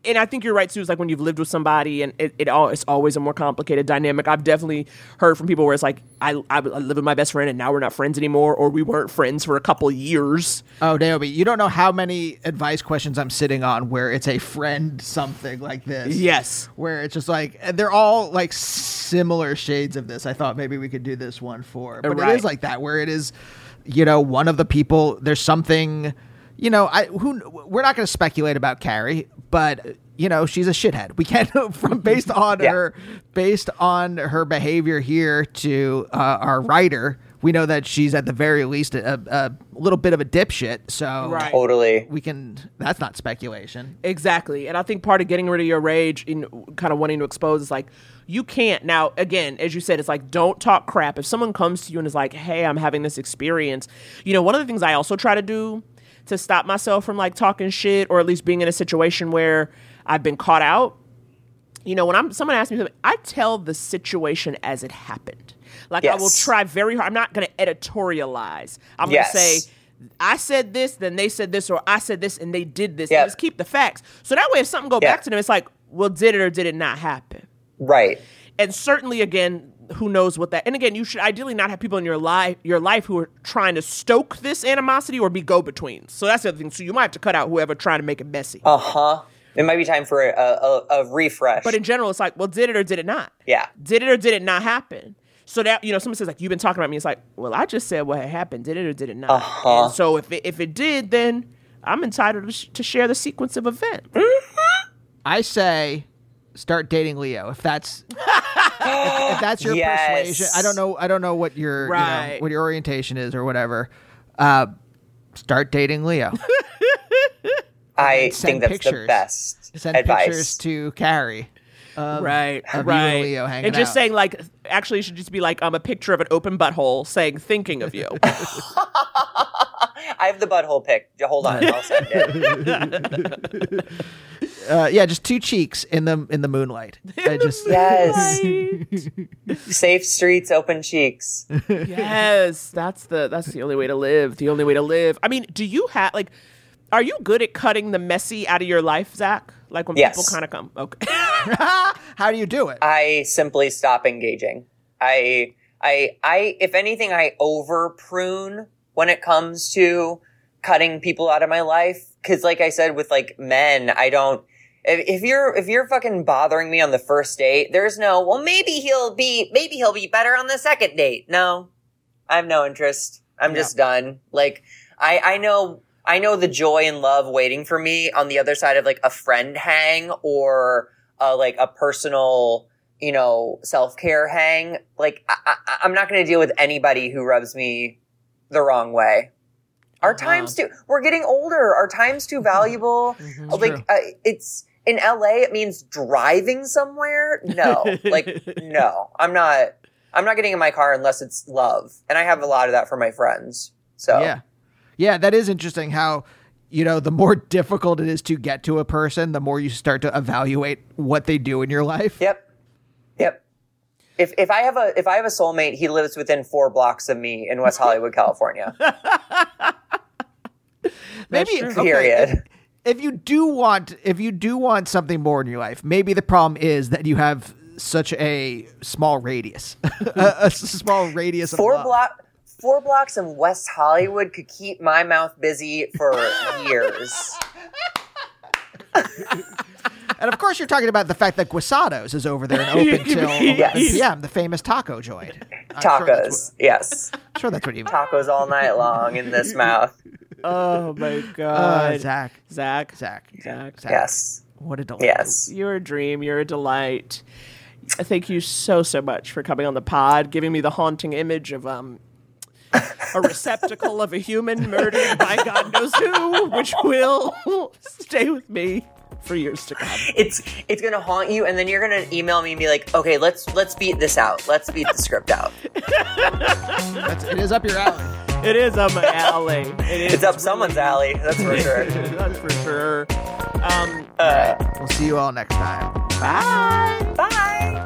and I think you're right too. It's like when you've lived with somebody, and it, it all it's always a more complicated dynamic. I've definitely heard from people where it's like I I, live with my best friend, and now we're not friends anymore, or we weren't friends for a couple years. Oh, Naomi, you don't know how many advice questions I'm sitting on where it's a friend something like this. Yes. Where it's just like, they're all like similar shades of this. I thought maybe we could do this one for, but it Right. is like that where it is, you know, one of the people, there's something, you know, I, who, we're not going to speculate about Carrie, but you know, she's a shithead. We can't from based on Yeah. her, based on her behavior here to uh, our writer, we know that she's at the very least a, a little bit of a dipshit. So Right. Totally. we can. That's not speculation. Exactly. And I think part of getting rid of your rage in kind of wanting to expose is like, you can't. Now, again, as you said, it's like, don't talk crap. If someone comes to you and is like, hey, I'm having this experience, you know, one of the things I also try to do to stop myself from like talking shit or at least being in a situation where I've been caught out, you know, when I'm someone asks me something, I tell the situation as it happened. Like I will try very hard. I'm not going to editorialize. I'm Yes. going to say, I said this, then they said this, or I said this and they did this. Yep. Just keep the facts. So that way, if something go Yeah. back to them, it's like, well, did it or did it not happen? Right. And certainly, again, who knows what that? And again, you should ideally not have people in your life, your life, who are trying to stoke this animosity or be go-betweens. So that's the other thing. So you might have to cut out whoever trying to make it messy. Uh huh. It might be time for a, a, a refresh. But in general, it's like, well, did it or did it not? yeah. Did it or did it not happen? So that you know, someone says like, "You've been talking about me." It's like, well, I just said what had happened. Did it or did it not? Uh-huh. And so if it, if it did, then I'm entitled to, sh- to share the sequence of events. I say, start dating Leo. If that's if, if that's your Yes. persuasion, I don't know. I don't know what your you know, what your orientation is or whatever. Uh, start dating Leo. I send think that's pictures. the best Send advice. pictures to Carrie. right, of you and right. Leo hanging and just out. saying like, actually, it should just be like um, a picture of an open butthole saying "thinking of you." I have the butthole pic. Hold on, I'll send it. Uh, yeah, just two cheeks in the in the moonlight. I just Yes. Safe streets, open cheeks. yes, that's the that's the only way to live. The only way to live. I mean, do you have like? Are you good at cutting the messy out of your life, Zach? Like when Yes. people kind of come. Okay. how do you do it? I simply stop engaging. I, I, I, if anything, I over prune when it comes to cutting people out of my life. Cause like I said, with like men, I don't, if, if you're, if you're fucking bothering me on the first date, there's no, well, maybe he'll be, maybe he'll be better on the second date. No, I have no interest. I'm just done. Like, I, I know, I know the joy and love waiting for me on the other side of like a friend hang or uh, like a personal, you know, self care hang. Like, I, I, I'm not going to deal with anybody who rubs me the wrong way. Our time's too, we're getting older. Our time's too valuable. like, uh, it's, in LA, it means driving somewhere. No, like, no, I'm not, I'm not getting in my car unless it's love. And I have a lot of that for my friends. So, Yeah. Yeah, that is interesting how you know, the more difficult it is to get to a person, the more you start to evaluate what they do in your life. Yep. Yep. If if I have a if I have a soulmate, he lives within four blocks of me in West Hollywood, California. Maybe true. okay, Period. If, if you do want if you do want something more in your life, maybe the problem is that you have such a small radius. a, a small radius of Four love. block four blocks in West Hollywood could keep my mouth busy for years. And of course, you're talking about the fact that Guisados is over there and open till 11 Yes. p.m. The famous taco joint. I'm sure Tacos. that's yes. what- sure, that's what you mean. Tacos all night long in this mouth. oh my Uh, god, Zach, Zach, Zach, Zach, Zach. Yes. What a delight. Yes. You're a dream. You're a delight. Thank you so so much for coming on the pod, giving me the haunting image of um a receptacle of a human murdered by God knows who, which will stay with me for years to come. It's it's gonna haunt you and then you're gonna email me and be like, okay, let's let's beat this out. Let's beat the script out. That's, it is up your alley. It is up my alley. It is It's up someone's alley, that's for sure. that's for sure. Um, Uh, We'll see you all next time. bye. bye.